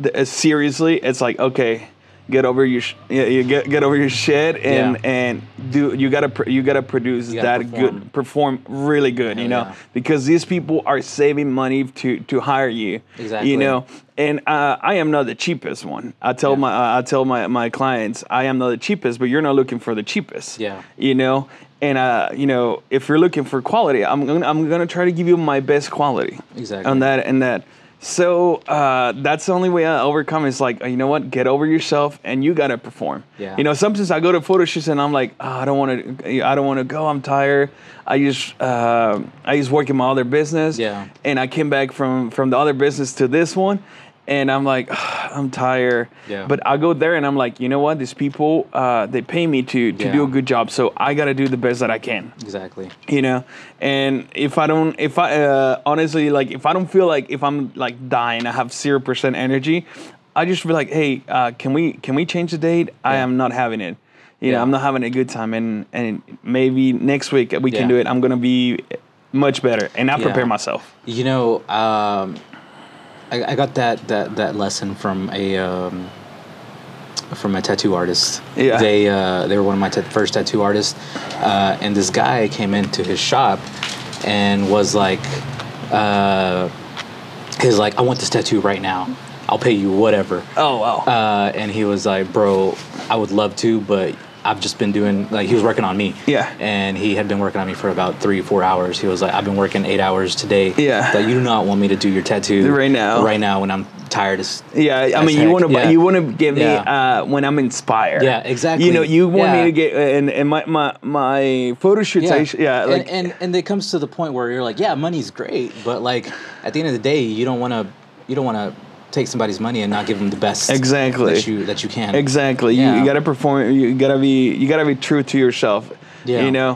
Speaker 2: th- uh, seriously, it's like okay, get over your sh- yeah, you get get over your shit and
Speaker 1: Yeah.
Speaker 2: and do you gotta pr- you gotta produce
Speaker 1: You
Speaker 2: that
Speaker 1: gotta perform.
Speaker 2: good perform really good, you know,
Speaker 1: yeah.
Speaker 2: because these people are saving money to to hire you,
Speaker 1: Exactly.
Speaker 2: you know. And uh, I am not the cheapest one. I tell
Speaker 1: Yeah.
Speaker 2: my uh, I tell my my clients I am not the cheapest, but you're not looking for the cheapest.
Speaker 1: Yeah.
Speaker 2: You know, and uh, you know, if you're looking for quality, I'm gonna I'm gonna try to give you my best quality.
Speaker 1: Exactly.
Speaker 2: On that and that. So uh, that's the only way I overcome. Is like, you know what? Get over yourself, and you gotta perform.
Speaker 1: Yeah.
Speaker 2: You know, sometimes I go to photo shoots and I'm like, oh, I don't want to. I don't want to go. I'm tired. I just uh, I just work in my other business.
Speaker 1: Yeah.
Speaker 2: And I came back from from the other business to this one, and I'm like, I'm tired.
Speaker 1: Yeah.
Speaker 2: But I go there and I'm like, you know what? These people, uh, they pay me to to do a good job, so I gotta do the best that I can.
Speaker 1: Exactly.
Speaker 2: you know? And if i don't if i uh, honestly like if i don't feel like if i'm like dying i have 0% energy i just be like hey uh, can we can we change the date? I am not having it. You know i'm not having a good time. And and maybe next week we can do it. I'm gonna be much better. And i
Speaker 1: Yeah.
Speaker 2: prepare myself.
Speaker 1: You know, um, I, I got that, that, that lesson from a um, from a tattoo artist.
Speaker 2: Yeah.
Speaker 1: They uh, they were one of my ta- first tattoo artists, uh, and this guy came into his shop and was like, uh, he's like, I want this tattoo right now. I'll pay you whatever.
Speaker 2: oh wow
Speaker 1: Uh, and he was like, bro, I would love to, but I've just been doing like he was working on me.
Speaker 2: Yeah.
Speaker 1: And he had been working on me for about three, four hours. He was like, I've been working eight hours today.
Speaker 2: Yeah.
Speaker 1: That you do not want me to do your tattoo
Speaker 2: Right now.
Speaker 1: Right now when I'm tired as
Speaker 2: yeah, I
Speaker 1: as
Speaker 2: mean, you want to
Speaker 1: Yeah.
Speaker 2: you want to give me
Speaker 1: Yeah.
Speaker 2: uh, when I'm inspired.
Speaker 1: Yeah, exactly.
Speaker 2: You know, you want
Speaker 1: Yeah.
Speaker 2: me to get and and my my my photo shoots. I, sh- yeah, like
Speaker 1: and, and and it comes to the point where you're like, yeah, money's great, but like at the end of the day, you don't want to you don't want to take somebody's money and not give them the best
Speaker 2: Exactly.
Speaker 1: that you that you can.
Speaker 2: Exactly. You,
Speaker 1: Yeah.
Speaker 2: you got to perform. You got to be. You got to be true to yourself.
Speaker 1: Yeah.
Speaker 2: You know,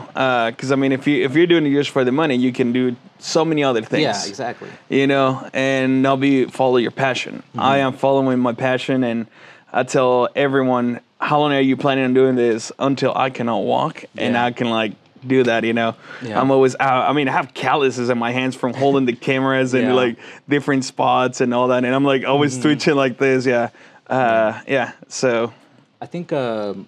Speaker 2: because I mean, if you if you're doing it just for the money, you can do so many other things.
Speaker 1: Yeah, exactly.
Speaker 2: You know, and i'll be follow your passion.
Speaker 1: Mm-hmm.
Speaker 2: I am following my passion, and I tell everyone, how long are you planning on doing this? Until I cannot walk, and I can like do that. You know,
Speaker 1: Yeah.
Speaker 2: I'm always out. I mean, I have calluses in my hands from holding the cameras and
Speaker 1: Yeah.
Speaker 2: like different spots and all that, and I'm like always
Speaker 1: Mm-hmm.
Speaker 2: twitching like this. Yeah. Uh, yeah. So.
Speaker 1: I think um,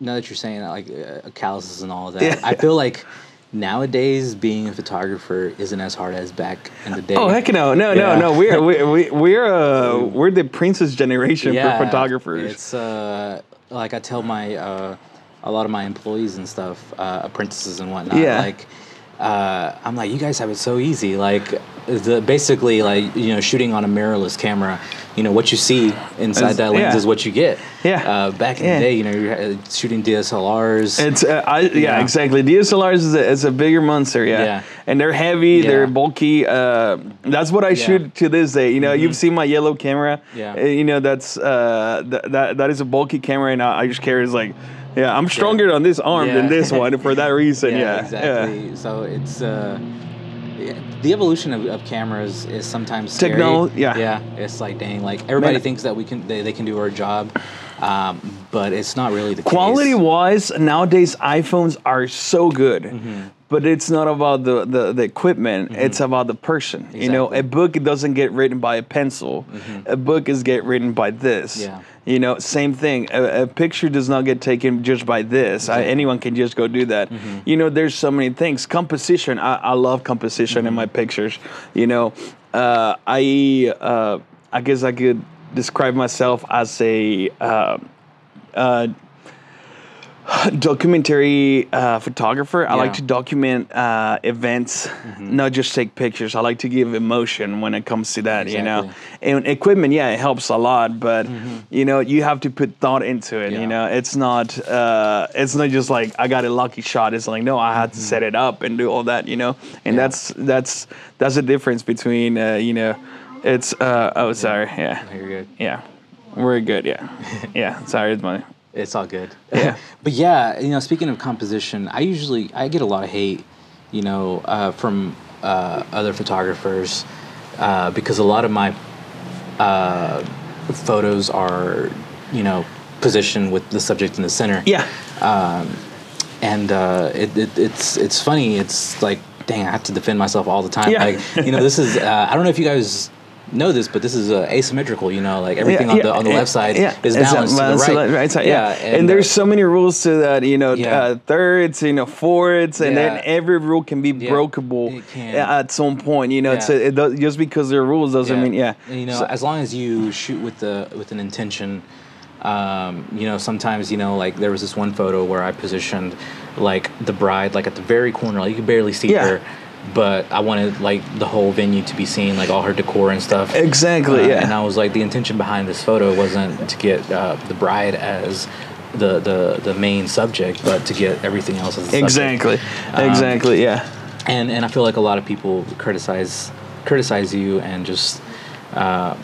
Speaker 1: now that you're saying that, like uh, calluses and all that,
Speaker 2: Yeah.
Speaker 1: I feel like nowadays being a photographer isn't as hard as back in the day.
Speaker 2: Oh heck no, no,
Speaker 1: Yeah.
Speaker 2: no, no. We're we, we, we're uh we're the princess generation for photographers.
Speaker 1: It's uh, like I tell my uh, a lot of my employees and stuff, uh, apprentices and whatnot.
Speaker 2: Yeah.
Speaker 1: Like, uh, I'm like, you guys have it so easy. Like, the basically like you know shooting on a mirrorless camera. You know what you see inside
Speaker 2: Is-
Speaker 1: that lens
Speaker 2: yeah.
Speaker 1: is what you get.
Speaker 2: Yeah.
Speaker 1: Uh, back in
Speaker 2: Yeah.
Speaker 1: the day, you know, you're uh, shooting DSLRs.
Speaker 2: It's uh, I, yeah,
Speaker 1: Yeah.
Speaker 2: exactly. DSLRs is a, is a bigger monster, yeah.
Speaker 1: Yeah.
Speaker 2: and they're heavy, they're bulky. Uh, that's what I.
Speaker 1: Mm-hmm.
Speaker 2: shoot to this day. You know, you've seen my yellow camera.
Speaker 1: Yeah.
Speaker 2: Uh, you know that's uh, th- that that is a bulky camera, and I, I just carry it as like, yeah, I'm stronger on this arm than this one for that reason. Yeah,
Speaker 1: yeah, exactly. So it's uh, the evolution of, of cameras is sometimes scary.
Speaker 2: Yeah.
Speaker 1: yeah. It's like dang, like everybody
Speaker 2: Man.
Speaker 1: thinks that we can they, they can do our job, um, but it's not really the
Speaker 2: Quality
Speaker 1: case.
Speaker 2: wise, nowadays iPhones are so good.
Speaker 1: Mm-hmm.
Speaker 2: But it's not about the, the, the equipment, it's about the person. You know, a book doesn't get written by a pencil. A book is get written by this.
Speaker 1: Yeah.
Speaker 2: You know, same thing. A, a picture does not get taken just by this. I, anyone can just go do that. You know, there's so many things. Composition. I, I love composition in my pictures. You know, uh, I uh, I guess I could describe myself as a uh, uh, documentary uh, photographer. I like
Speaker 1: Yeah. Mm-hmm.
Speaker 2: to document uh, events, not just take pictures. I like to give emotion when it comes to that, you know. And equipment, yeah, it helps a lot, but you know, you have to put thought into it.
Speaker 1: Mm-hmm. Yeah.
Speaker 2: You know, it's not uh, it's not just like I got a lucky shot. It's like no, I had to set it up and do all that. You know, and
Speaker 1: Mm-hmm. Yeah.
Speaker 2: that's that's that's the difference between uh, you know, it's uh, oh sorry, yeah,
Speaker 1: You're good.
Speaker 2: yeah, we're good, yeah, yeah. Sorry, it's my
Speaker 1: It's all good.
Speaker 2: Yeah.
Speaker 1: but yeah, you know, speaking of composition, I usually I get a lot of hate, you know, uh, from uh, other photographers uh, because a lot of my uh, photos are, you know, positioned with the subject in the center.
Speaker 2: yeah.
Speaker 1: and uh, it, it, it's it's funny. It's like, dang, I have to defend myself all the time.
Speaker 2: Yeah.
Speaker 1: Like, you know, this is uh, I don't know if you guys know this, but this is uh, asymmetrical. You know, like everything
Speaker 2: Yeah,
Speaker 1: on
Speaker 2: yeah,
Speaker 1: the on the left side
Speaker 2: yeah.
Speaker 1: is
Speaker 2: uh,
Speaker 1: balanced to the right.
Speaker 2: to right side, yeah. And,
Speaker 1: uh,
Speaker 2: there's so many rules to that, you know, uh, thirds, you know, fourths, and then every rule can be brokeable
Speaker 1: can.
Speaker 2: at some point. You know, a, it does, just because there are rules doesn't mean yeah.
Speaker 1: And, you know,
Speaker 2: So-
Speaker 1: as long as you shoot with the with an intention, um, you know, sometimes you know, like there was this one photo where I positioned like the bride like at the very corner, like you could barely see her. But I wanted like the whole venue to be seen, like all her decor and stuff.
Speaker 2: Exactly,
Speaker 1: Uh,
Speaker 2: yeah.
Speaker 1: And I was like, the intention behind this photo wasn't to get uh, the bride as the, the the main subject, but to get everything else as the subject.
Speaker 2: exactly,
Speaker 1: Um,
Speaker 2: exactly, yeah.
Speaker 1: and and I feel like a lot of people criticize criticize you and just uh,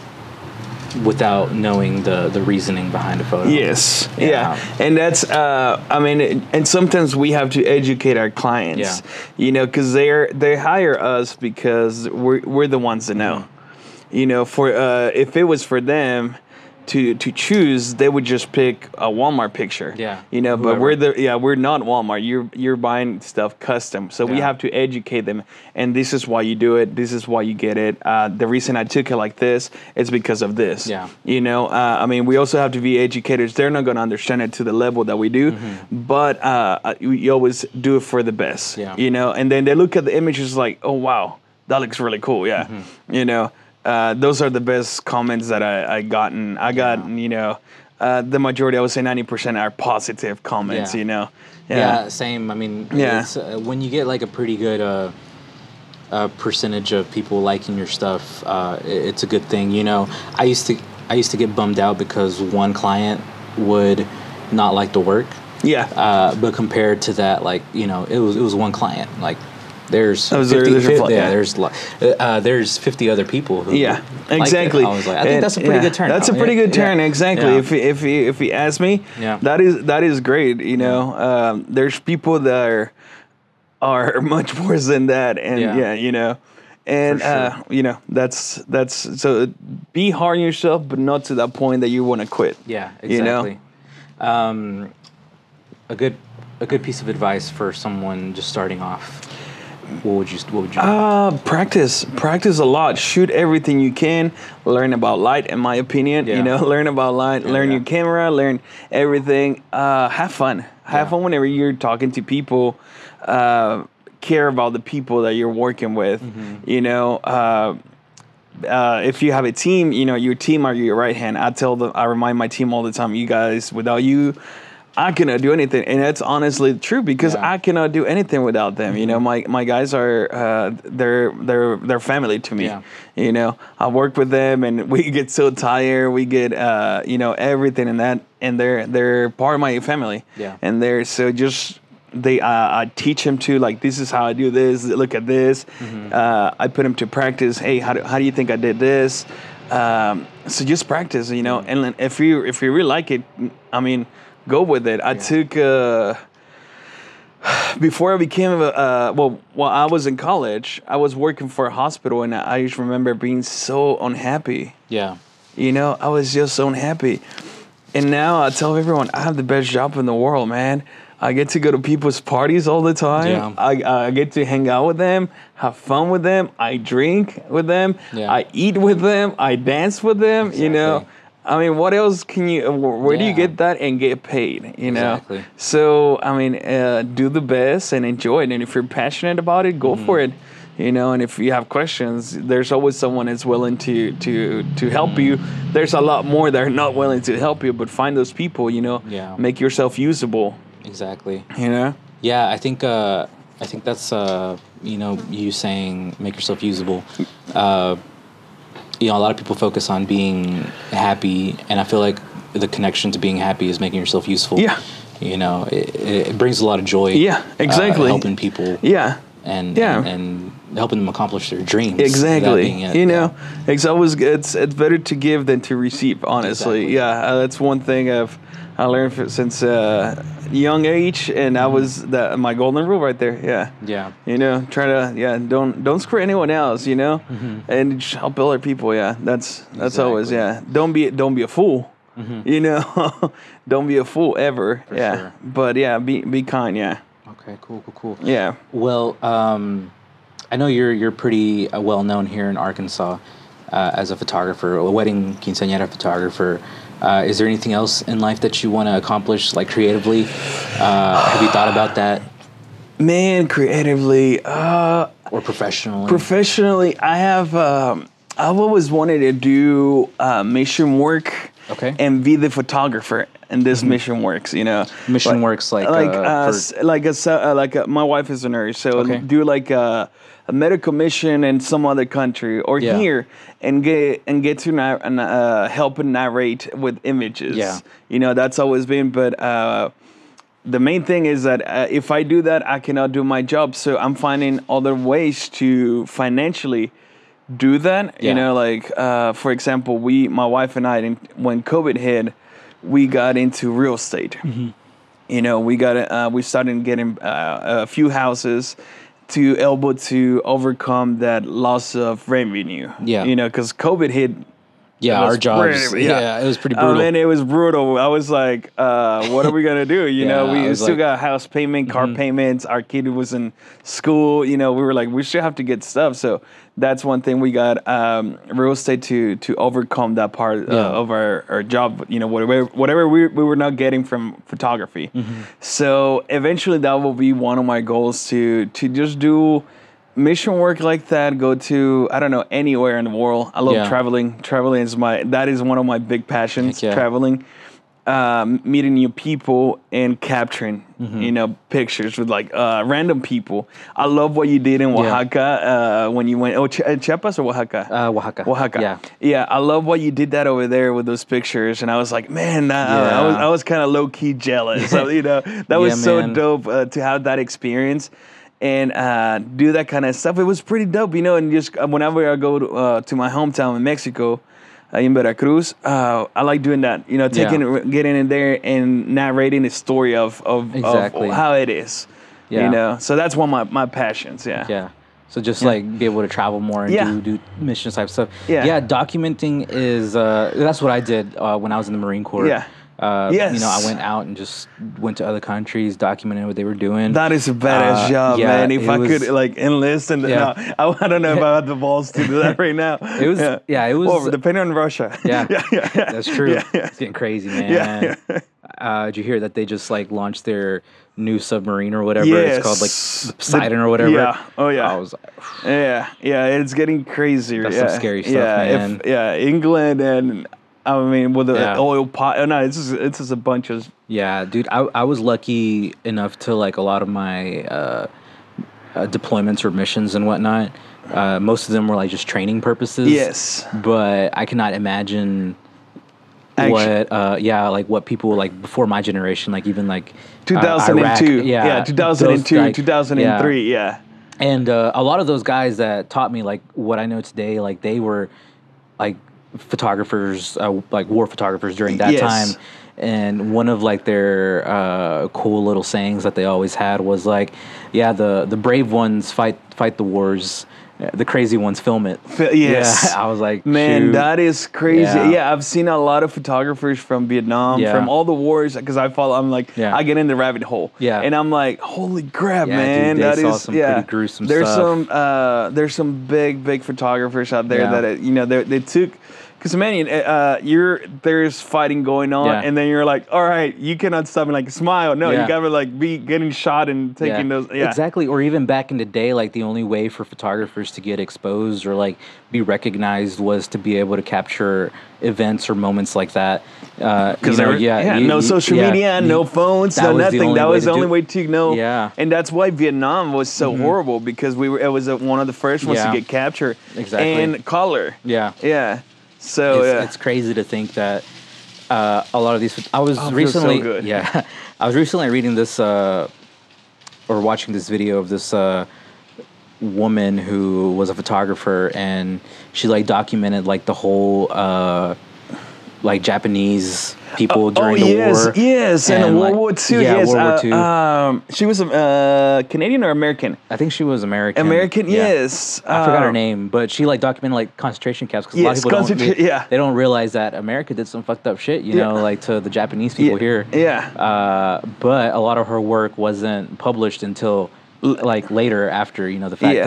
Speaker 1: without knowing the the reasoning behind a photo.
Speaker 2: Yes. Yeah.
Speaker 1: Yeah.
Speaker 2: And that's, uh, I mean, it- and sometimes we have to educate our clients,
Speaker 1: Yeah.
Speaker 2: you know, because they're, they hire us because we're, we're the ones that know.
Speaker 1: Mm-hmm.
Speaker 2: You know, for, uh, if it was for them, to, to choose, they would just pick a Walmart picture.
Speaker 1: Yeah,
Speaker 2: You know, but
Speaker 1: whoever.
Speaker 2: we're the yeah we're not Walmart. You're you're buying stuff custom, so we have to educate them. And this is why you do it. This is why you get it. Uh, the reason I took it like this is because of this.
Speaker 1: Yeah.
Speaker 2: You know, uh, I mean, we also have to be educators. They're not going to understand it to the level that we do, but uh, uh, you always do it for the best.
Speaker 1: Mm-hmm. Yeah.
Speaker 2: You know, and then they look at the images like, oh wow, that looks really cool. Yeah.
Speaker 1: Mm-hmm.
Speaker 2: You know, uh, those are the best comments that I, I gotten. I got
Speaker 1: Yeah.
Speaker 2: you know, uh, the majority. I would say ninety percent are positive comments.
Speaker 1: Yeah.
Speaker 2: You know.
Speaker 1: Yeah, same. I mean,
Speaker 2: Yeah.
Speaker 1: it's, uh, when you get like a pretty good uh, uh, percentage of people liking your stuff, uh, it's a good thing. You know, I used to I used to get bummed out because one client would not like the work.
Speaker 2: Yeah.
Speaker 1: Uh, but compared to that, like you know, it was it was one client. Like there's
Speaker 2: Oh, there-
Speaker 1: 50,
Speaker 2: there's your
Speaker 1: fif-
Speaker 2: fl-
Speaker 1: yeah,
Speaker 2: yeah.
Speaker 1: there's uh, there's fifty other people who
Speaker 2: Yeah, exactly.
Speaker 1: I was like, I think
Speaker 2: And-
Speaker 1: that's a pretty
Speaker 2: yeah,
Speaker 1: good turn.
Speaker 2: That's a pretty good turn, exactly. If he- if he, if he asks me,
Speaker 1: Yeah.
Speaker 2: that is that is great. You know, um, there's people that are are much worse than that, and
Speaker 1: Yeah.
Speaker 2: you know, and
Speaker 1: sure.
Speaker 2: uh, you know that's that's so be hard on yourself, but not to that point that you want to quit.
Speaker 1: Yeah,
Speaker 2: You know?
Speaker 1: exactly. Um, a good a good piece of advice for someone just starting off. What would you What would you?
Speaker 2: Uh, practice, practice a lot. Shoot everything you can. Learn about light, in my opinion.
Speaker 1: Yeah.
Speaker 2: You know, learn about light. learn
Speaker 1: yeah.
Speaker 2: your camera. Learn everything. Uh, have fun. Have
Speaker 1: Yeah.
Speaker 2: fun whenever you're talking to people. Uh, care about the people that you're working with.
Speaker 1: Mm-hmm.
Speaker 2: You know. Uh, uh, if you have a team, you know your team are your right hand. I tell them, I remind my team all the time, you guys, without you, I cannot do anything, and that's honestly true because
Speaker 1: Yeah.
Speaker 2: I cannot do anything without them. You know, my my guys are uh, they're they're they're family to me.
Speaker 1: Yeah.
Speaker 2: You know, I work with them, and we get so tired. We get uh, you know everything in that, and they're they're part of my family.
Speaker 1: Yeah.
Speaker 2: and they're so just they uh, I teach them to like this is how I do this. Look at this.
Speaker 1: Mm-hmm.
Speaker 2: Uh, I put them to practice. Hey, how do, how do you think I did this? Um, so just practice, you know. And if you if you really like it, I mean, go with it. I took. Uh, before I became a uh, well, while I was in college, I was working for a hospital, and I just remember being so unhappy.
Speaker 1: yeah,
Speaker 2: You know, I was just so unhappy. And now I tell everyone I have the best job in the world, man. I get to go to people's parties all the time.
Speaker 1: Yeah.
Speaker 2: I, I get to hang out with them, have fun with them. I drink with them.
Speaker 1: Yeah.
Speaker 2: I eat with them. I dance with them. You know,
Speaker 1: Exactly.
Speaker 2: I mean, what else can you? Where, where do you get that and get paid? You know.
Speaker 1: Exactly.
Speaker 2: So I mean, uh, do the best and enjoy it. And if you're passionate about it, go
Speaker 1: Mm-hmm.
Speaker 2: for it. You know, and if you have questions, there's always someone that's willing to to to help you. There's a lot more that are not willing to help you, but find those people. You know,
Speaker 1: Yeah.
Speaker 2: make yourself usable.
Speaker 1: exactly.
Speaker 2: You know.
Speaker 1: Yeah, I think uh, I think that's uh, you know you saying make yourself usable. Uh, you know, a lot of people focus on being happy, and I feel like the connection to being happy is making yourself useful.
Speaker 2: Yeah.
Speaker 1: You know, it, it brings a lot of joy.
Speaker 2: Yeah,
Speaker 1: uh,
Speaker 2: exactly.
Speaker 1: helping people.
Speaker 2: Yeah.
Speaker 1: And,
Speaker 2: Yeah.
Speaker 1: and and helping them accomplish their dreams.
Speaker 2: Exactly.
Speaker 1: it.
Speaker 2: You know, it's always it's it's better to give than to receive. Honestly,
Speaker 1: Exactly.
Speaker 2: yeah, uh, that's one thing I've I learned since uh, young age, and I was the, my golden rule right there. Yeah.
Speaker 1: Yeah.
Speaker 2: You know, try to yeah, don't don't screw anyone else. You know, and help other people. Yeah, that's that's always
Speaker 1: Mm-hmm.
Speaker 2: Yeah. Don't be don't be a fool. You know, don't be a fool ever.
Speaker 1: For
Speaker 2: yeah,
Speaker 1: sure.
Speaker 2: but yeah, be be kind. Yeah,
Speaker 1: Okay. Cool. Cool. Cool.
Speaker 2: yeah.
Speaker 1: Well, um, I know you're you're pretty uh, well known here in Arkansas uh, as a photographer, a wedding quinceañera photographer. Uh, is there anything else in life that you want to accomplish, like creatively? Uh, have you thought about that,
Speaker 2: Man, creatively, uh,
Speaker 1: or professionally?
Speaker 2: professionally, I have. Um, I've always wanted to do uh, mission work.
Speaker 1: Okay. Mm-hmm.
Speaker 2: And be the photographer in this mission works. You know.
Speaker 1: Mission works like,
Speaker 2: like
Speaker 1: uh,
Speaker 2: uh, like a uh, like a, my wife is a nurse, so
Speaker 1: Okay.
Speaker 2: do like a, a medical mission in some other country or
Speaker 1: Yeah.
Speaker 2: here and get and get to na- uh, help and narrate with images.
Speaker 1: Yeah.
Speaker 2: You know that's always been, but. Uh, the main thing is that uh, if I do that, I cannot do my job. So I'm finding other ways to financially do that.
Speaker 1: Yeah.
Speaker 2: You know, like uh, for example, we, my wife and I, when COVID hit, we got into real estate.
Speaker 1: Mm-hmm.
Speaker 2: You know, we got uh, we started getting uh, a few houses to able to overcome that loss of revenue.
Speaker 1: Yeah.
Speaker 2: You know, because COVID hit
Speaker 1: yeah, our jobs.
Speaker 2: pretty-
Speaker 1: yeah. it was pretty brutal.
Speaker 2: mean, it was brutal. I was like, uh, what are we gonna do? You know, we still
Speaker 1: like-
Speaker 2: got house payment, car payments. Our kid was in school. You know, we were like, we should have to get stuff. So that's one thing we got um, real estate to to overcome that part uh,
Speaker 1: Yeah.
Speaker 2: of our, our job. You know, whatever whatever we, we were not getting from photography.
Speaker 1: Mm-hmm.
Speaker 2: So eventually, that will be one of my goals to to just do mission work like that go to i don't know anywhere in the world i love
Speaker 1: Yeah.
Speaker 2: traveling traveling is my that is one of my big passions
Speaker 1: yeah.
Speaker 2: traveling um, meeting new people and capturing
Speaker 1: Mm-hmm.
Speaker 2: you know pictures with like uh, random people i love what you did in oaxaca uh, when you went oh Ch- uh, chiapas or oaxaca
Speaker 1: uh, Oaxaca.
Speaker 2: Oaxaca.
Speaker 1: Yeah.
Speaker 2: yeah. I love what you did that over there with those pictures, and I was like, man, I was I was kind of low key jealous. so, you know, that was so
Speaker 1: man.
Speaker 2: dope uh, to have that experience and uh, do that kind of stuff. It was pretty dope, you know. And just uh, whenever I go to, uh, to my hometown in Mexico. Uh, in Veracruz, uh, I like doing that. You know, taking,
Speaker 1: Yeah.
Speaker 2: getting in there and narrating the story of of,
Speaker 1: Exactly.
Speaker 2: of how it is.
Speaker 1: Yeah.
Speaker 2: You know, so that's one of my, my passions. Yeah.
Speaker 1: Yeah. So just like be able to travel more and
Speaker 2: Yeah.
Speaker 1: do, do mission type stuff.
Speaker 2: Yeah.
Speaker 1: Yeah. Documenting is uh, that's what I did uh, when I was in the Marine Corps.
Speaker 2: Yeah.
Speaker 1: Uh, You know, I went out and just went to other countries, documented what they were doing.
Speaker 2: That is a badass
Speaker 1: Uh,
Speaker 2: job,
Speaker 1: yeah,
Speaker 2: man. If I
Speaker 1: was-
Speaker 2: could like enlist and
Speaker 1: Yeah.
Speaker 2: no, I, don't know if I had the balls to do that right now.
Speaker 1: It was- yeah, it was-
Speaker 2: Well, depending on Russia.
Speaker 1: Yeah.
Speaker 2: yeah, yeah, yeah.
Speaker 1: That's true.
Speaker 2: Yeah, yeah.
Speaker 1: It's getting crazy, man.
Speaker 2: Yeah, yeah.
Speaker 1: Uh, did you hear that they just like launched their new submarine or whatever? It's called like
Speaker 2: Yes.
Speaker 1: the Poseidon or whatever.
Speaker 2: Yeah. Oh, yeah.
Speaker 1: I was like,
Speaker 2: Yeah, yeah, it's getting crazier.
Speaker 1: That's
Speaker 2: yeah.
Speaker 1: some scary stuff,
Speaker 2: yeah,
Speaker 1: man.
Speaker 2: If, yeah, England and I mean with the
Speaker 1: Yeah.
Speaker 2: oil pot. Oh, no, it's just, it's just a bunch of
Speaker 1: Yeah, dude, I, I was lucky enough to like a lot of my uh, uh, deployments or missions and whatnot. Uh, most of them were like just training purposes.
Speaker 2: yes.
Speaker 1: but I cannot imagine
Speaker 2: Actu-
Speaker 1: what, uh, yeah, like what people like before my generation, like even like uh,
Speaker 2: 2002.
Speaker 1: Iraq,
Speaker 2: yeah,
Speaker 1: yeah,
Speaker 2: 2002,
Speaker 1: those, like,
Speaker 2: 2003. Yeah.
Speaker 1: and uh, a lot of those guys that taught me like what I know today, like they were like photographers, uh, like war photographers during that
Speaker 2: Yes.
Speaker 1: time. And one of like their uh, cool little sayings that they always had was like, "Yeah, the the brave ones fight fight the wars, the crazy ones film it."
Speaker 2: Yes.
Speaker 1: Yeah, I was like,
Speaker 2: Man,
Speaker 1: "Shoot."
Speaker 2: that is crazy.
Speaker 1: Yeah.
Speaker 2: Yeah. I've seen a lot of photographers from Vietnam,
Speaker 1: Yeah.
Speaker 2: from all the wars, because I follow. I'm like,
Speaker 1: Yeah.
Speaker 2: I get in the rabbit hole.
Speaker 1: Yeah.
Speaker 2: and I'm like, holy crap,
Speaker 1: dude,
Speaker 2: man,
Speaker 1: they
Speaker 2: that is
Speaker 1: some
Speaker 2: yeah.
Speaker 1: pretty gruesome
Speaker 2: there's
Speaker 1: stuff.
Speaker 2: some uh, there's some big big photographers out there that uh, you know they they took because man, uh, you're there's fighting going on,
Speaker 1: Yeah.
Speaker 2: and then you're like, all right, you cannot stop me like smile. No,
Speaker 1: Yeah.
Speaker 2: you gotta like be getting shot and taking those. Yeah,
Speaker 1: Exactly. Or even back in the day, like the only way for photographers to get exposed or like be recognized was to be able to capture events or moments like that. Because
Speaker 2: Because there, yeah, no social media, no phones, no nothing. That was the only way to know.
Speaker 1: Yeah.
Speaker 2: and that's why Vietnam was so horrible because we were. It was uh, one of the first ones to get captured.
Speaker 1: Exactly.
Speaker 2: and color.
Speaker 1: Yeah.
Speaker 2: Yeah. So
Speaker 1: it's,
Speaker 2: yeah.
Speaker 1: it's crazy to think that uh, a lot of these. I was
Speaker 2: Oh, so
Speaker 1: recently,
Speaker 2: good.
Speaker 1: yeah, I was recently reading this uh, or watching this video of this uh, woman who was a photographer, and she like documented like the whole uh, like Japanese people during
Speaker 2: oh
Speaker 1: the
Speaker 2: yes,
Speaker 1: war.
Speaker 2: yes, and,
Speaker 1: and,
Speaker 2: World
Speaker 1: like-
Speaker 2: War Two.
Speaker 1: yeah,
Speaker 2: yes,
Speaker 1: World War
Speaker 2: uh,
Speaker 1: Two.
Speaker 2: Um, she was uh, Canadian or American?
Speaker 1: I think she was American.
Speaker 2: American,
Speaker 1: Yeah.
Speaker 2: yes.
Speaker 1: I forgot her
Speaker 2: Um,
Speaker 1: name, but she like documented like concentration camps because a lot of people don't, they,
Speaker 2: yeah.
Speaker 1: they don't realize that America did some fucked up shit, you
Speaker 2: Yeah.
Speaker 1: know, like to the Japanese people here.
Speaker 2: Yeah.
Speaker 1: Uh, but a lot of her work wasn't published until like later after you know the fact
Speaker 2: Yeah.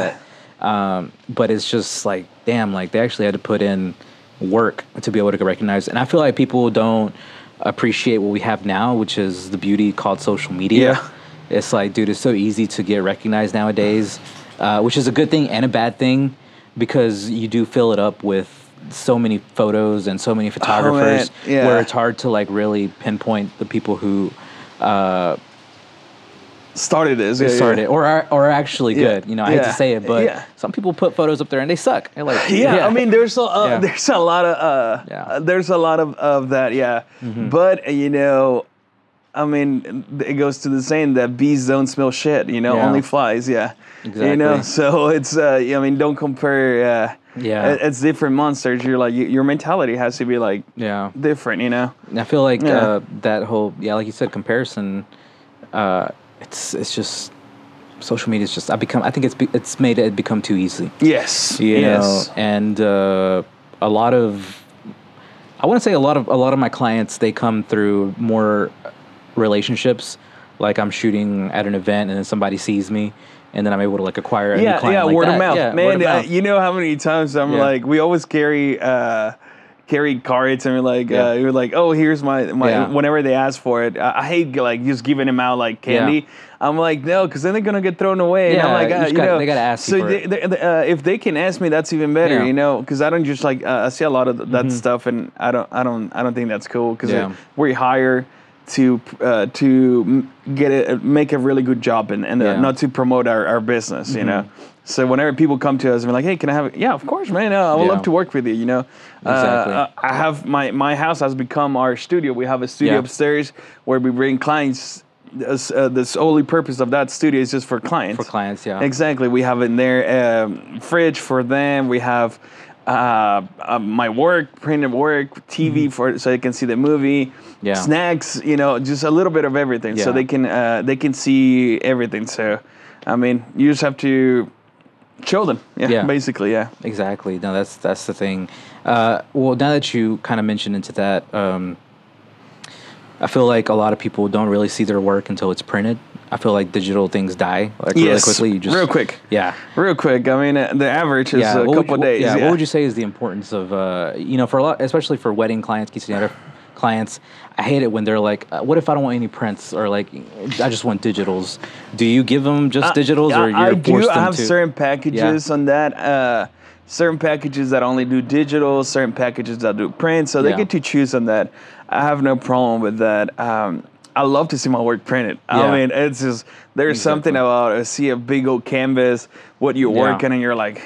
Speaker 1: that. Um, but it's just like damn, like they actually had to put in work to be able to get recognized, and I feel like people don't appreciate what we have now, which is the beauty called social media.
Speaker 2: Yeah.
Speaker 1: It's like, dude, it's so easy to get recognized nowadays, uh, which is a good thing and a bad thing because you do fill it up with so many photos and so many photographers
Speaker 2: Oh, yeah.
Speaker 1: where it's hard to like really pinpoint the people who uh,
Speaker 2: started this. Yeah, yeah.
Speaker 1: started or are, or actually
Speaker 2: Yeah.
Speaker 1: good. You know, I hate to say it, but
Speaker 2: Yeah.
Speaker 1: some people put photos up there and they suck. They're like,
Speaker 2: yeah, I mean, there's a uh,
Speaker 1: Yeah.
Speaker 2: there's a lot of uh,
Speaker 1: Yeah. Mm-hmm.
Speaker 2: uh, there's a lot of of that, yeah. But uh, you know, I mean, it goes to the saying that bees don't smell shit. You know,
Speaker 1: Yeah.
Speaker 2: only flies. Yeah. exactly. You know, so it's uh, I mean, don't compare. Uh,
Speaker 1: Yeah.
Speaker 2: it- it's different monsters. You're like your mentality has to be like
Speaker 1: yeah.
Speaker 2: different. You know.
Speaker 1: I feel like
Speaker 2: Yeah.
Speaker 1: uh, that whole yeah, like you said, comparison. Uh, it's it's just social media is just I become I think it's be, it's made it become too easy.
Speaker 2: Yes.
Speaker 1: You
Speaker 2: yes.
Speaker 1: know, and uh, a lot of I want to say a lot of a lot of my clients they come through more relationships. Like I'm shooting at an event and then somebody sees me. And then I'm able to like acquire a new
Speaker 2: yeah,
Speaker 1: client
Speaker 2: yeah,
Speaker 1: like
Speaker 2: word
Speaker 1: that.
Speaker 2: of mouth,
Speaker 1: Yeah,
Speaker 2: man.
Speaker 1: of
Speaker 2: uh, you know how many times I'm
Speaker 1: Yeah.
Speaker 2: like, we always carry uh, carry cards, and we're like,
Speaker 1: Yeah.
Speaker 2: uh, you're like, oh, here's my my.
Speaker 1: Yeah.
Speaker 2: Whenever they ask for it, I, I hate like just giving them out like candy. I'm like, no, because then they're gonna get thrown away. and I'm
Speaker 1: Yeah,
Speaker 2: like,
Speaker 1: you
Speaker 2: uh, you
Speaker 1: got-
Speaker 2: know,
Speaker 1: they gotta ask
Speaker 2: So they, they, uh, if they can ask me, that's even better,
Speaker 1: Yeah.
Speaker 2: you know, because I don't just like uh, I see a lot of that stuff, and I don't, I don't, I don't think that's cool because
Speaker 1: Mm-hmm. Yeah.
Speaker 2: we hire to uh, to get it, make a really good job and, and uh,
Speaker 1: Yeah. Mm-hmm.
Speaker 2: not to promote our, our business, you know. So whenever people come to us and be like, "Hey, can I have?" it? Yeah, of course, man. Uh, I would
Speaker 1: Yeah.
Speaker 2: love to work with you. You know,
Speaker 1: Exactly.
Speaker 2: Uh, I have my my house has become our studio. We have a studio
Speaker 1: Yeah.
Speaker 2: upstairs where we bring clients. This, uh, the only purpose of that studio is just for clients.
Speaker 1: for clients, yeah.
Speaker 2: Exactly. We have in there um, fridge for them. We have uh, uh, my work, printed work, TV for so they can see the movie.
Speaker 1: Mm-hmm. Yeah.
Speaker 2: Snacks. You know, just a little bit of everything, so
Speaker 1: Yeah.
Speaker 2: they can uh, they can see everything. So, I mean, you just have to show them. Yeah.
Speaker 1: Yeah.
Speaker 2: Basically, yeah.
Speaker 1: Exactly. No, that's that's the thing. Uh, well, now that you kind of mentioned into that, um, I feel like a lot of people don't really see their work until it's printed. I feel like digital things die like really quickly. You just
Speaker 2: Real quick.
Speaker 1: Yeah.
Speaker 2: Real quick. I mean, uh, the average is a
Speaker 1: what
Speaker 2: couple
Speaker 1: you-
Speaker 2: days.
Speaker 1: Yeah,
Speaker 2: Yeah.
Speaker 1: What would you say is the importance of uh, you know for a lot, especially for wedding clients, quinceañera clients? I hate it when they're like, uh, "What if I don't want any prints?" or like, "I just want digitals." Do you give them just digitals, or
Speaker 2: Uh, I,
Speaker 1: you're
Speaker 2: I do. I have
Speaker 1: to?
Speaker 2: certain packages on that. Uh, certain packages that only do digital. Certain packages that do print. So they
Speaker 1: Yeah.
Speaker 2: get to choose on that. I have no problem with that. Um, I love to see my work printed.
Speaker 1: Yeah.
Speaker 2: I mean, it's just there's something about uh, see a big old canvas, what you're
Speaker 1: Yeah.
Speaker 2: working, and you're like,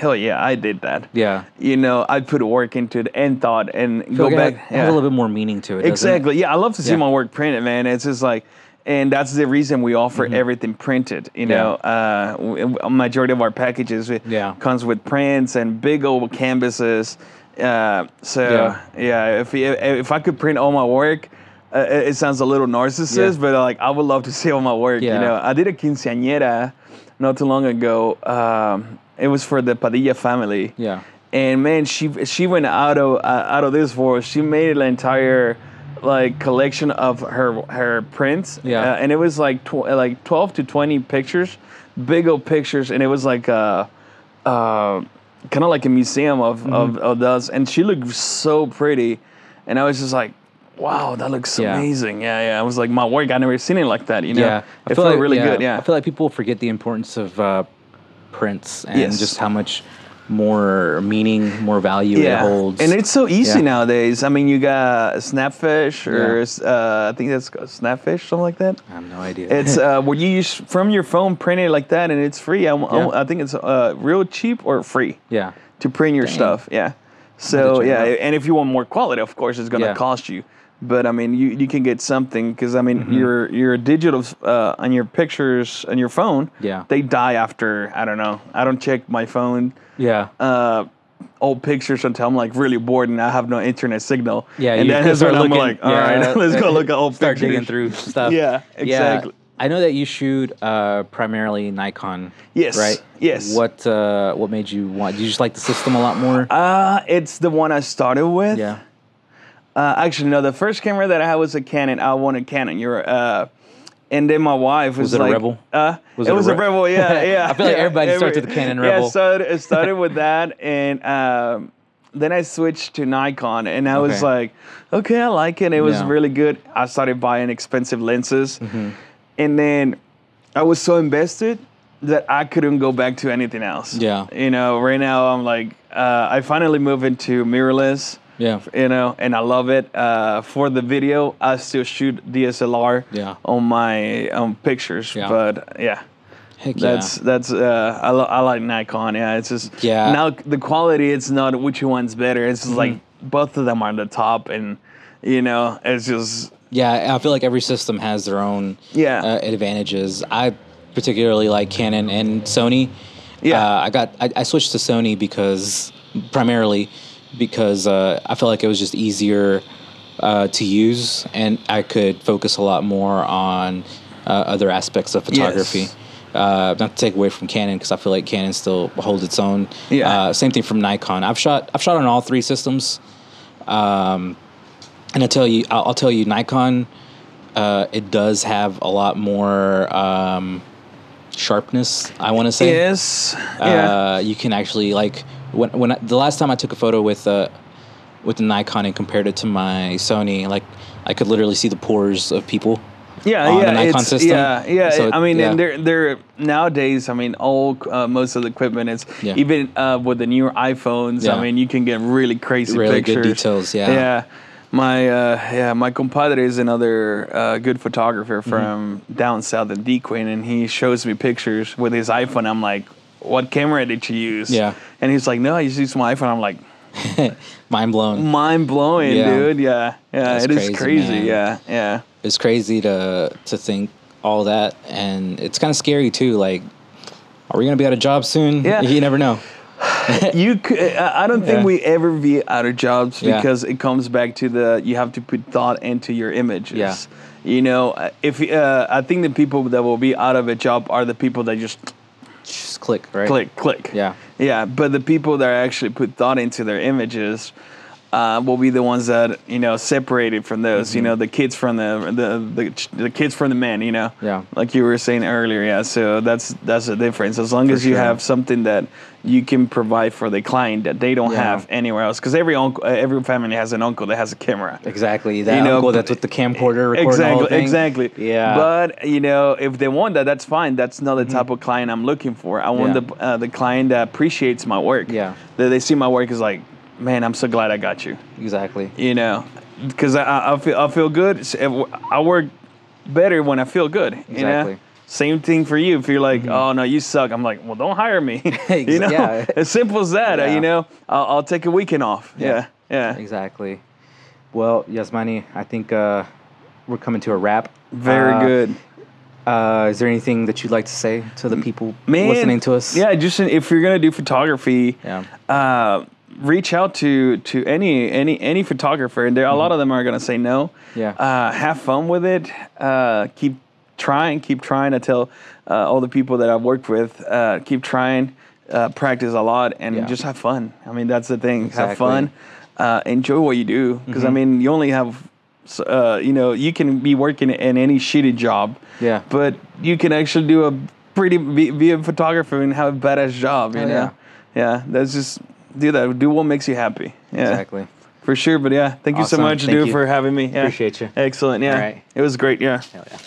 Speaker 2: hell yeah, I did that.
Speaker 1: Yeah.
Speaker 2: You know, I put work into it and thought and
Speaker 1: feel
Speaker 2: go
Speaker 1: like
Speaker 2: back.
Speaker 1: has- has a little bit more meaning to it. doesn't it?
Speaker 2: Exactly. Yeah, I love to see
Speaker 1: Yeah.
Speaker 2: my work printed, man. It's just like, and that's the reason we offer everything printed. You
Speaker 1: Mm-hmm. Yeah.
Speaker 2: know, uh, majority of our packages
Speaker 1: Yeah.
Speaker 2: comes with prints and big old canvases. Uh, so
Speaker 1: Yeah.
Speaker 2: yeah, if if I could print all my work. Uh, it it sounds a little narcissist,
Speaker 1: Yeah.
Speaker 2: but like I would love to see all my work.
Speaker 1: Yeah.
Speaker 2: You know, I did a quinceañera not too long ago. Um, it was for the Padilla family.
Speaker 1: Yeah.
Speaker 2: And man, she she went out of uh, out of this world. She made an entire like collection of her her prints.
Speaker 1: Yeah.
Speaker 2: Uh, and it was like tw- like twelve to twenty pictures, big old pictures, and it was like uh, uh, kind of like a museum of, of of those, and she looked so pretty, and I was just like. Wow, that looks
Speaker 1: Yeah.
Speaker 2: amazing. Yeah, yeah. I was like, my work, I never seen it like that. You know,
Speaker 1: yeah,
Speaker 2: it felt really good. Yeah,
Speaker 1: I feel like people forget the importance of uh, prints and
Speaker 2: Yes.
Speaker 1: just how much more meaning, more value it holds.
Speaker 2: And it's so easy
Speaker 1: Yeah.
Speaker 2: nowadays. I mean, you got Snapfish or
Speaker 1: Yeah.
Speaker 2: uh, I think that's Snapfish, something like that.
Speaker 1: I have no idea.
Speaker 2: It's uh, where you use from your phone, print it like that, and it's free. I, I-
Speaker 1: Yeah.
Speaker 2: I think it's uh, real cheap or free
Speaker 1: yeah,
Speaker 2: to print your
Speaker 1: Dang.
Speaker 2: stuff. Yeah. So yeah, and if you want more quality, of course, it's gonna
Speaker 1: Yeah.
Speaker 2: cost you. But I mean, you, you can get something because I mean,
Speaker 1: Mm-hmm.
Speaker 2: your your digital uh, on your pictures on your phone,
Speaker 1: Yeah.
Speaker 2: they die after I don't know. I don't check my phone
Speaker 1: yeah.
Speaker 2: uh, old pictures until I'm like really bored and I have no internet signal.
Speaker 1: Yeah,
Speaker 2: and then that's when I'm like, all
Speaker 1: yeah,
Speaker 2: right, let's go look at old
Speaker 1: Start
Speaker 2: pictures.
Speaker 1: digging through stuff.
Speaker 2: Yeah, exactly.
Speaker 1: I know that you shoot uh, primarily Nikon.
Speaker 2: Yes,
Speaker 1: Right.
Speaker 2: yes.
Speaker 1: What uh, What made you want? Do you just like the system a lot more?
Speaker 2: Uh, it's the one I started with.
Speaker 1: yeah.
Speaker 2: Uh, actually, no, the first camera that I had was a Canon. I wanted Canon. You're, uh, and then my wife was,
Speaker 1: Was it a Rebel?
Speaker 2: Uh,
Speaker 1: Was
Speaker 2: it,
Speaker 1: it
Speaker 2: was a
Speaker 1: Re-
Speaker 2: Rebel. Yeah, yeah.
Speaker 1: I feel like
Speaker 2: yeah,
Speaker 1: everybody starts with the Canon
Speaker 2: Yeah,
Speaker 1: Rebel.
Speaker 2: it started, it started with that, and um, then I switched to Nikon, and I was
Speaker 1: Okay.
Speaker 2: like, okay, I like it. It was
Speaker 1: Yeah.
Speaker 2: really good. I started buying expensive lenses,
Speaker 1: Mm-hmm.
Speaker 2: and then I was so invested that I couldn't go back to anything else.
Speaker 1: Yeah.
Speaker 2: You know, right now I'm like, uh, I finally moved into mirrorless
Speaker 1: Yeah.
Speaker 2: you know, and I love it. Uh, for the video, I still shoot DSLR
Speaker 1: Yeah.
Speaker 2: on my um, pictures,
Speaker 1: Yeah.
Speaker 2: but yeah,
Speaker 1: Heck yeah.
Speaker 2: that's that's uh, I, lo- I like Nikon. Yeah, it's just
Speaker 1: Yeah.
Speaker 2: Now the quality, it's not which one's better. It's just like
Speaker 1: Mm-hmm.
Speaker 2: both of them are the top, and you know, it's just
Speaker 1: Yeah, I feel like every system has their own
Speaker 2: Yeah.
Speaker 1: uh, advantages. I particularly like Canon and Sony.
Speaker 2: Yeah.
Speaker 1: uh, I got I, I switched to Sony because primarily because uh, I felt like it was just easier uh, to use, and I could focus a lot more on uh, other aspects of photography.
Speaker 2: Yes.
Speaker 1: Uh, not to take away from Canon because I feel like Canon still holds its own.
Speaker 2: Yeah.
Speaker 1: Uh, same thing from Nikon. I've shot I've shot on all three systems. Um, and I tell you, I'll, I'll tell you, Nikon, uh, it does have a lot more um, sharpness. I want to say.
Speaker 2: yes, yeah,
Speaker 1: Uh, you can actually like when when I, the last time I took a photo with uh, with the Nikon and compared it to my Sony, like I could literally see the pores of people.
Speaker 2: yeah,
Speaker 1: on the
Speaker 2: yeah.
Speaker 1: Nikon
Speaker 2: it's,
Speaker 1: system.
Speaker 2: Yeah, yeah.
Speaker 1: So,
Speaker 2: I mean,
Speaker 1: yeah.
Speaker 2: and they're they're nowadays. I mean, all uh, most of the equipment is
Speaker 1: Yeah.
Speaker 2: even uh, with the newer iPhones.
Speaker 1: Yeah.
Speaker 2: I mean, you can get really crazy
Speaker 1: Really good details, yeah.
Speaker 2: Yeah. My uh, yeah, my compadre is another uh, good
Speaker 1: Mm-hmm.
Speaker 2: photographer from down south in Dequin, and he shows me pictures with his iPhone. I'm like, what camera did you use?
Speaker 1: Yeah.
Speaker 2: And he's like, no, I just used my iPhone. I'm like,
Speaker 1: Mind blown.
Speaker 2: mind blowing,
Speaker 1: Yeah.
Speaker 2: dude. Yeah. Yeah.
Speaker 1: That's
Speaker 2: it is
Speaker 1: crazy,
Speaker 2: crazy.
Speaker 1: man.
Speaker 2: Yeah. Yeah.
Speaker 1: It's crazy to to think all that, and it's kind of scary too. Like, are we gonna be out of job soon?
Speaker 2: Yeah.
Speaker 1: You never know.
Speaker 2: you could, I don't think
Speaker 1: Yeah.
Speaker 2: we ever be out of jobs
Speaker 1: Yeah.
Speaker 2: because it comes back to the you have to put thought into your images.
Speaker 1: Yeah.
Speaker 2: You know, if uh, I think the people that will be out of a job are the people that just
Speaker 1: Just click, right?
Speaker 2: click, click.
Speaker 1: Yeah.
Speaker 2: Yeah, but the people that actually put thought into their images uh, will be the ones that you know separated from those.
Speaker 1: Mm-hmm.
Speaker 2: You know, the kids from the the the, the kids from the men. You know.
Speaker 1: Yeah.
Speaker 2: Like you were saying earlier, yeah. So that's that's the difference. As long as you
Speaker 1: sure.
Speaker 2: have something that you can provide for the client that they don't
Speaker 1: Yeah.
Speaker 2: have anywhere else, because every uncle, every family has an uncle that has a camera.
Speaker 1: Exactly. That
Speaker 2: You know,
Speaker 1: uncle that's with the camcorder recording
Speaker 2: Exactly,
Speaker 1: the
Speaker 2: exactly.
Speaker 1: Yeah.
Speaker 2: But you know, if they want that, that's fine. That's not the type of client I'm looking for. I want
Speaker 1: Yeah.
Speaker 2: the uh, the client that appreciates my work.
Speaker 1: Yeah.
Speaker 2: That they see my work is like, man, I'm so glad I got you.
Speaker 1: exactly.
Speaker 2: You know, because I, I feel I feel good. I work better when I feel good. You
Speaker 1: Exactly. Mm-hmm.
Speaker 2: know. Same thing for you. If you're like, oh no, you suck. I'm like, well, don't hire me. you know,
Speaker 1: yeah.
Speaker 2: as simple as that. uh,
Speaker 1: Yeah.
Speaker 2: You know, I'll, I'll take a weekend off. Yeah, yeah.
Speaker 1: Exactly. Well, Yazmani, I think uh, we're coming to a wrap.
Speaker 2: Very
Speaker 1: Uh,
Speaker 2: good.
Speaker 1: Uh, is there anything that you'd like to say to the people
Speaker 2: Man,
Speaker 1: listening to us?
Speaker 2: Yeah, just if you're gonna do photography,
Speaker 1: Yeah.
Speaker 2: Reach out to to any any any photographer, and there a lot of them are gonna say no.
Speaker 1: Mm-hmm. Yeah.
Speaker 2: Uh, have fun with it. Uh, keep trying. Keep trying. I tell uh, all the people that I've worked with, uh, keep trying. Uh, practice a lot and
Speaker 1: Yeah.
Speaker 2: just have fun. I mean, that's the thing. Have
Speaker 1: Exactly. Mm-hmm.
Speaker 2: fun. Uh, enjoy what you do because I mean, you only have. s- Uh, you know, you can be working in any shitty job,
Speaker 1: Yeah.
Speaker 2: but you can actually do a pretty be, be a photographer and have a badass job. You
Speaker 1: Oh,
Speaker 2: know,
Speaker 1: yeah.
Speaker 2: Yeah, that's just do that. Do what makes you happy. Yeah,
Speaker 1: Exactly.
Speaker 2: for sure. But yeah, thank you so much,
Speaker 1: Thank
Speaker 2: dude,
Speaker 1: you.
Speaker 2: for having me. Yeah.
Speaker 1: Appreciate you.
Speaker 2: Excellent. Yeah,
Speaker 1: right.
Speaker 2: it was great. Yeah.
Speaker 1: Hell yeah.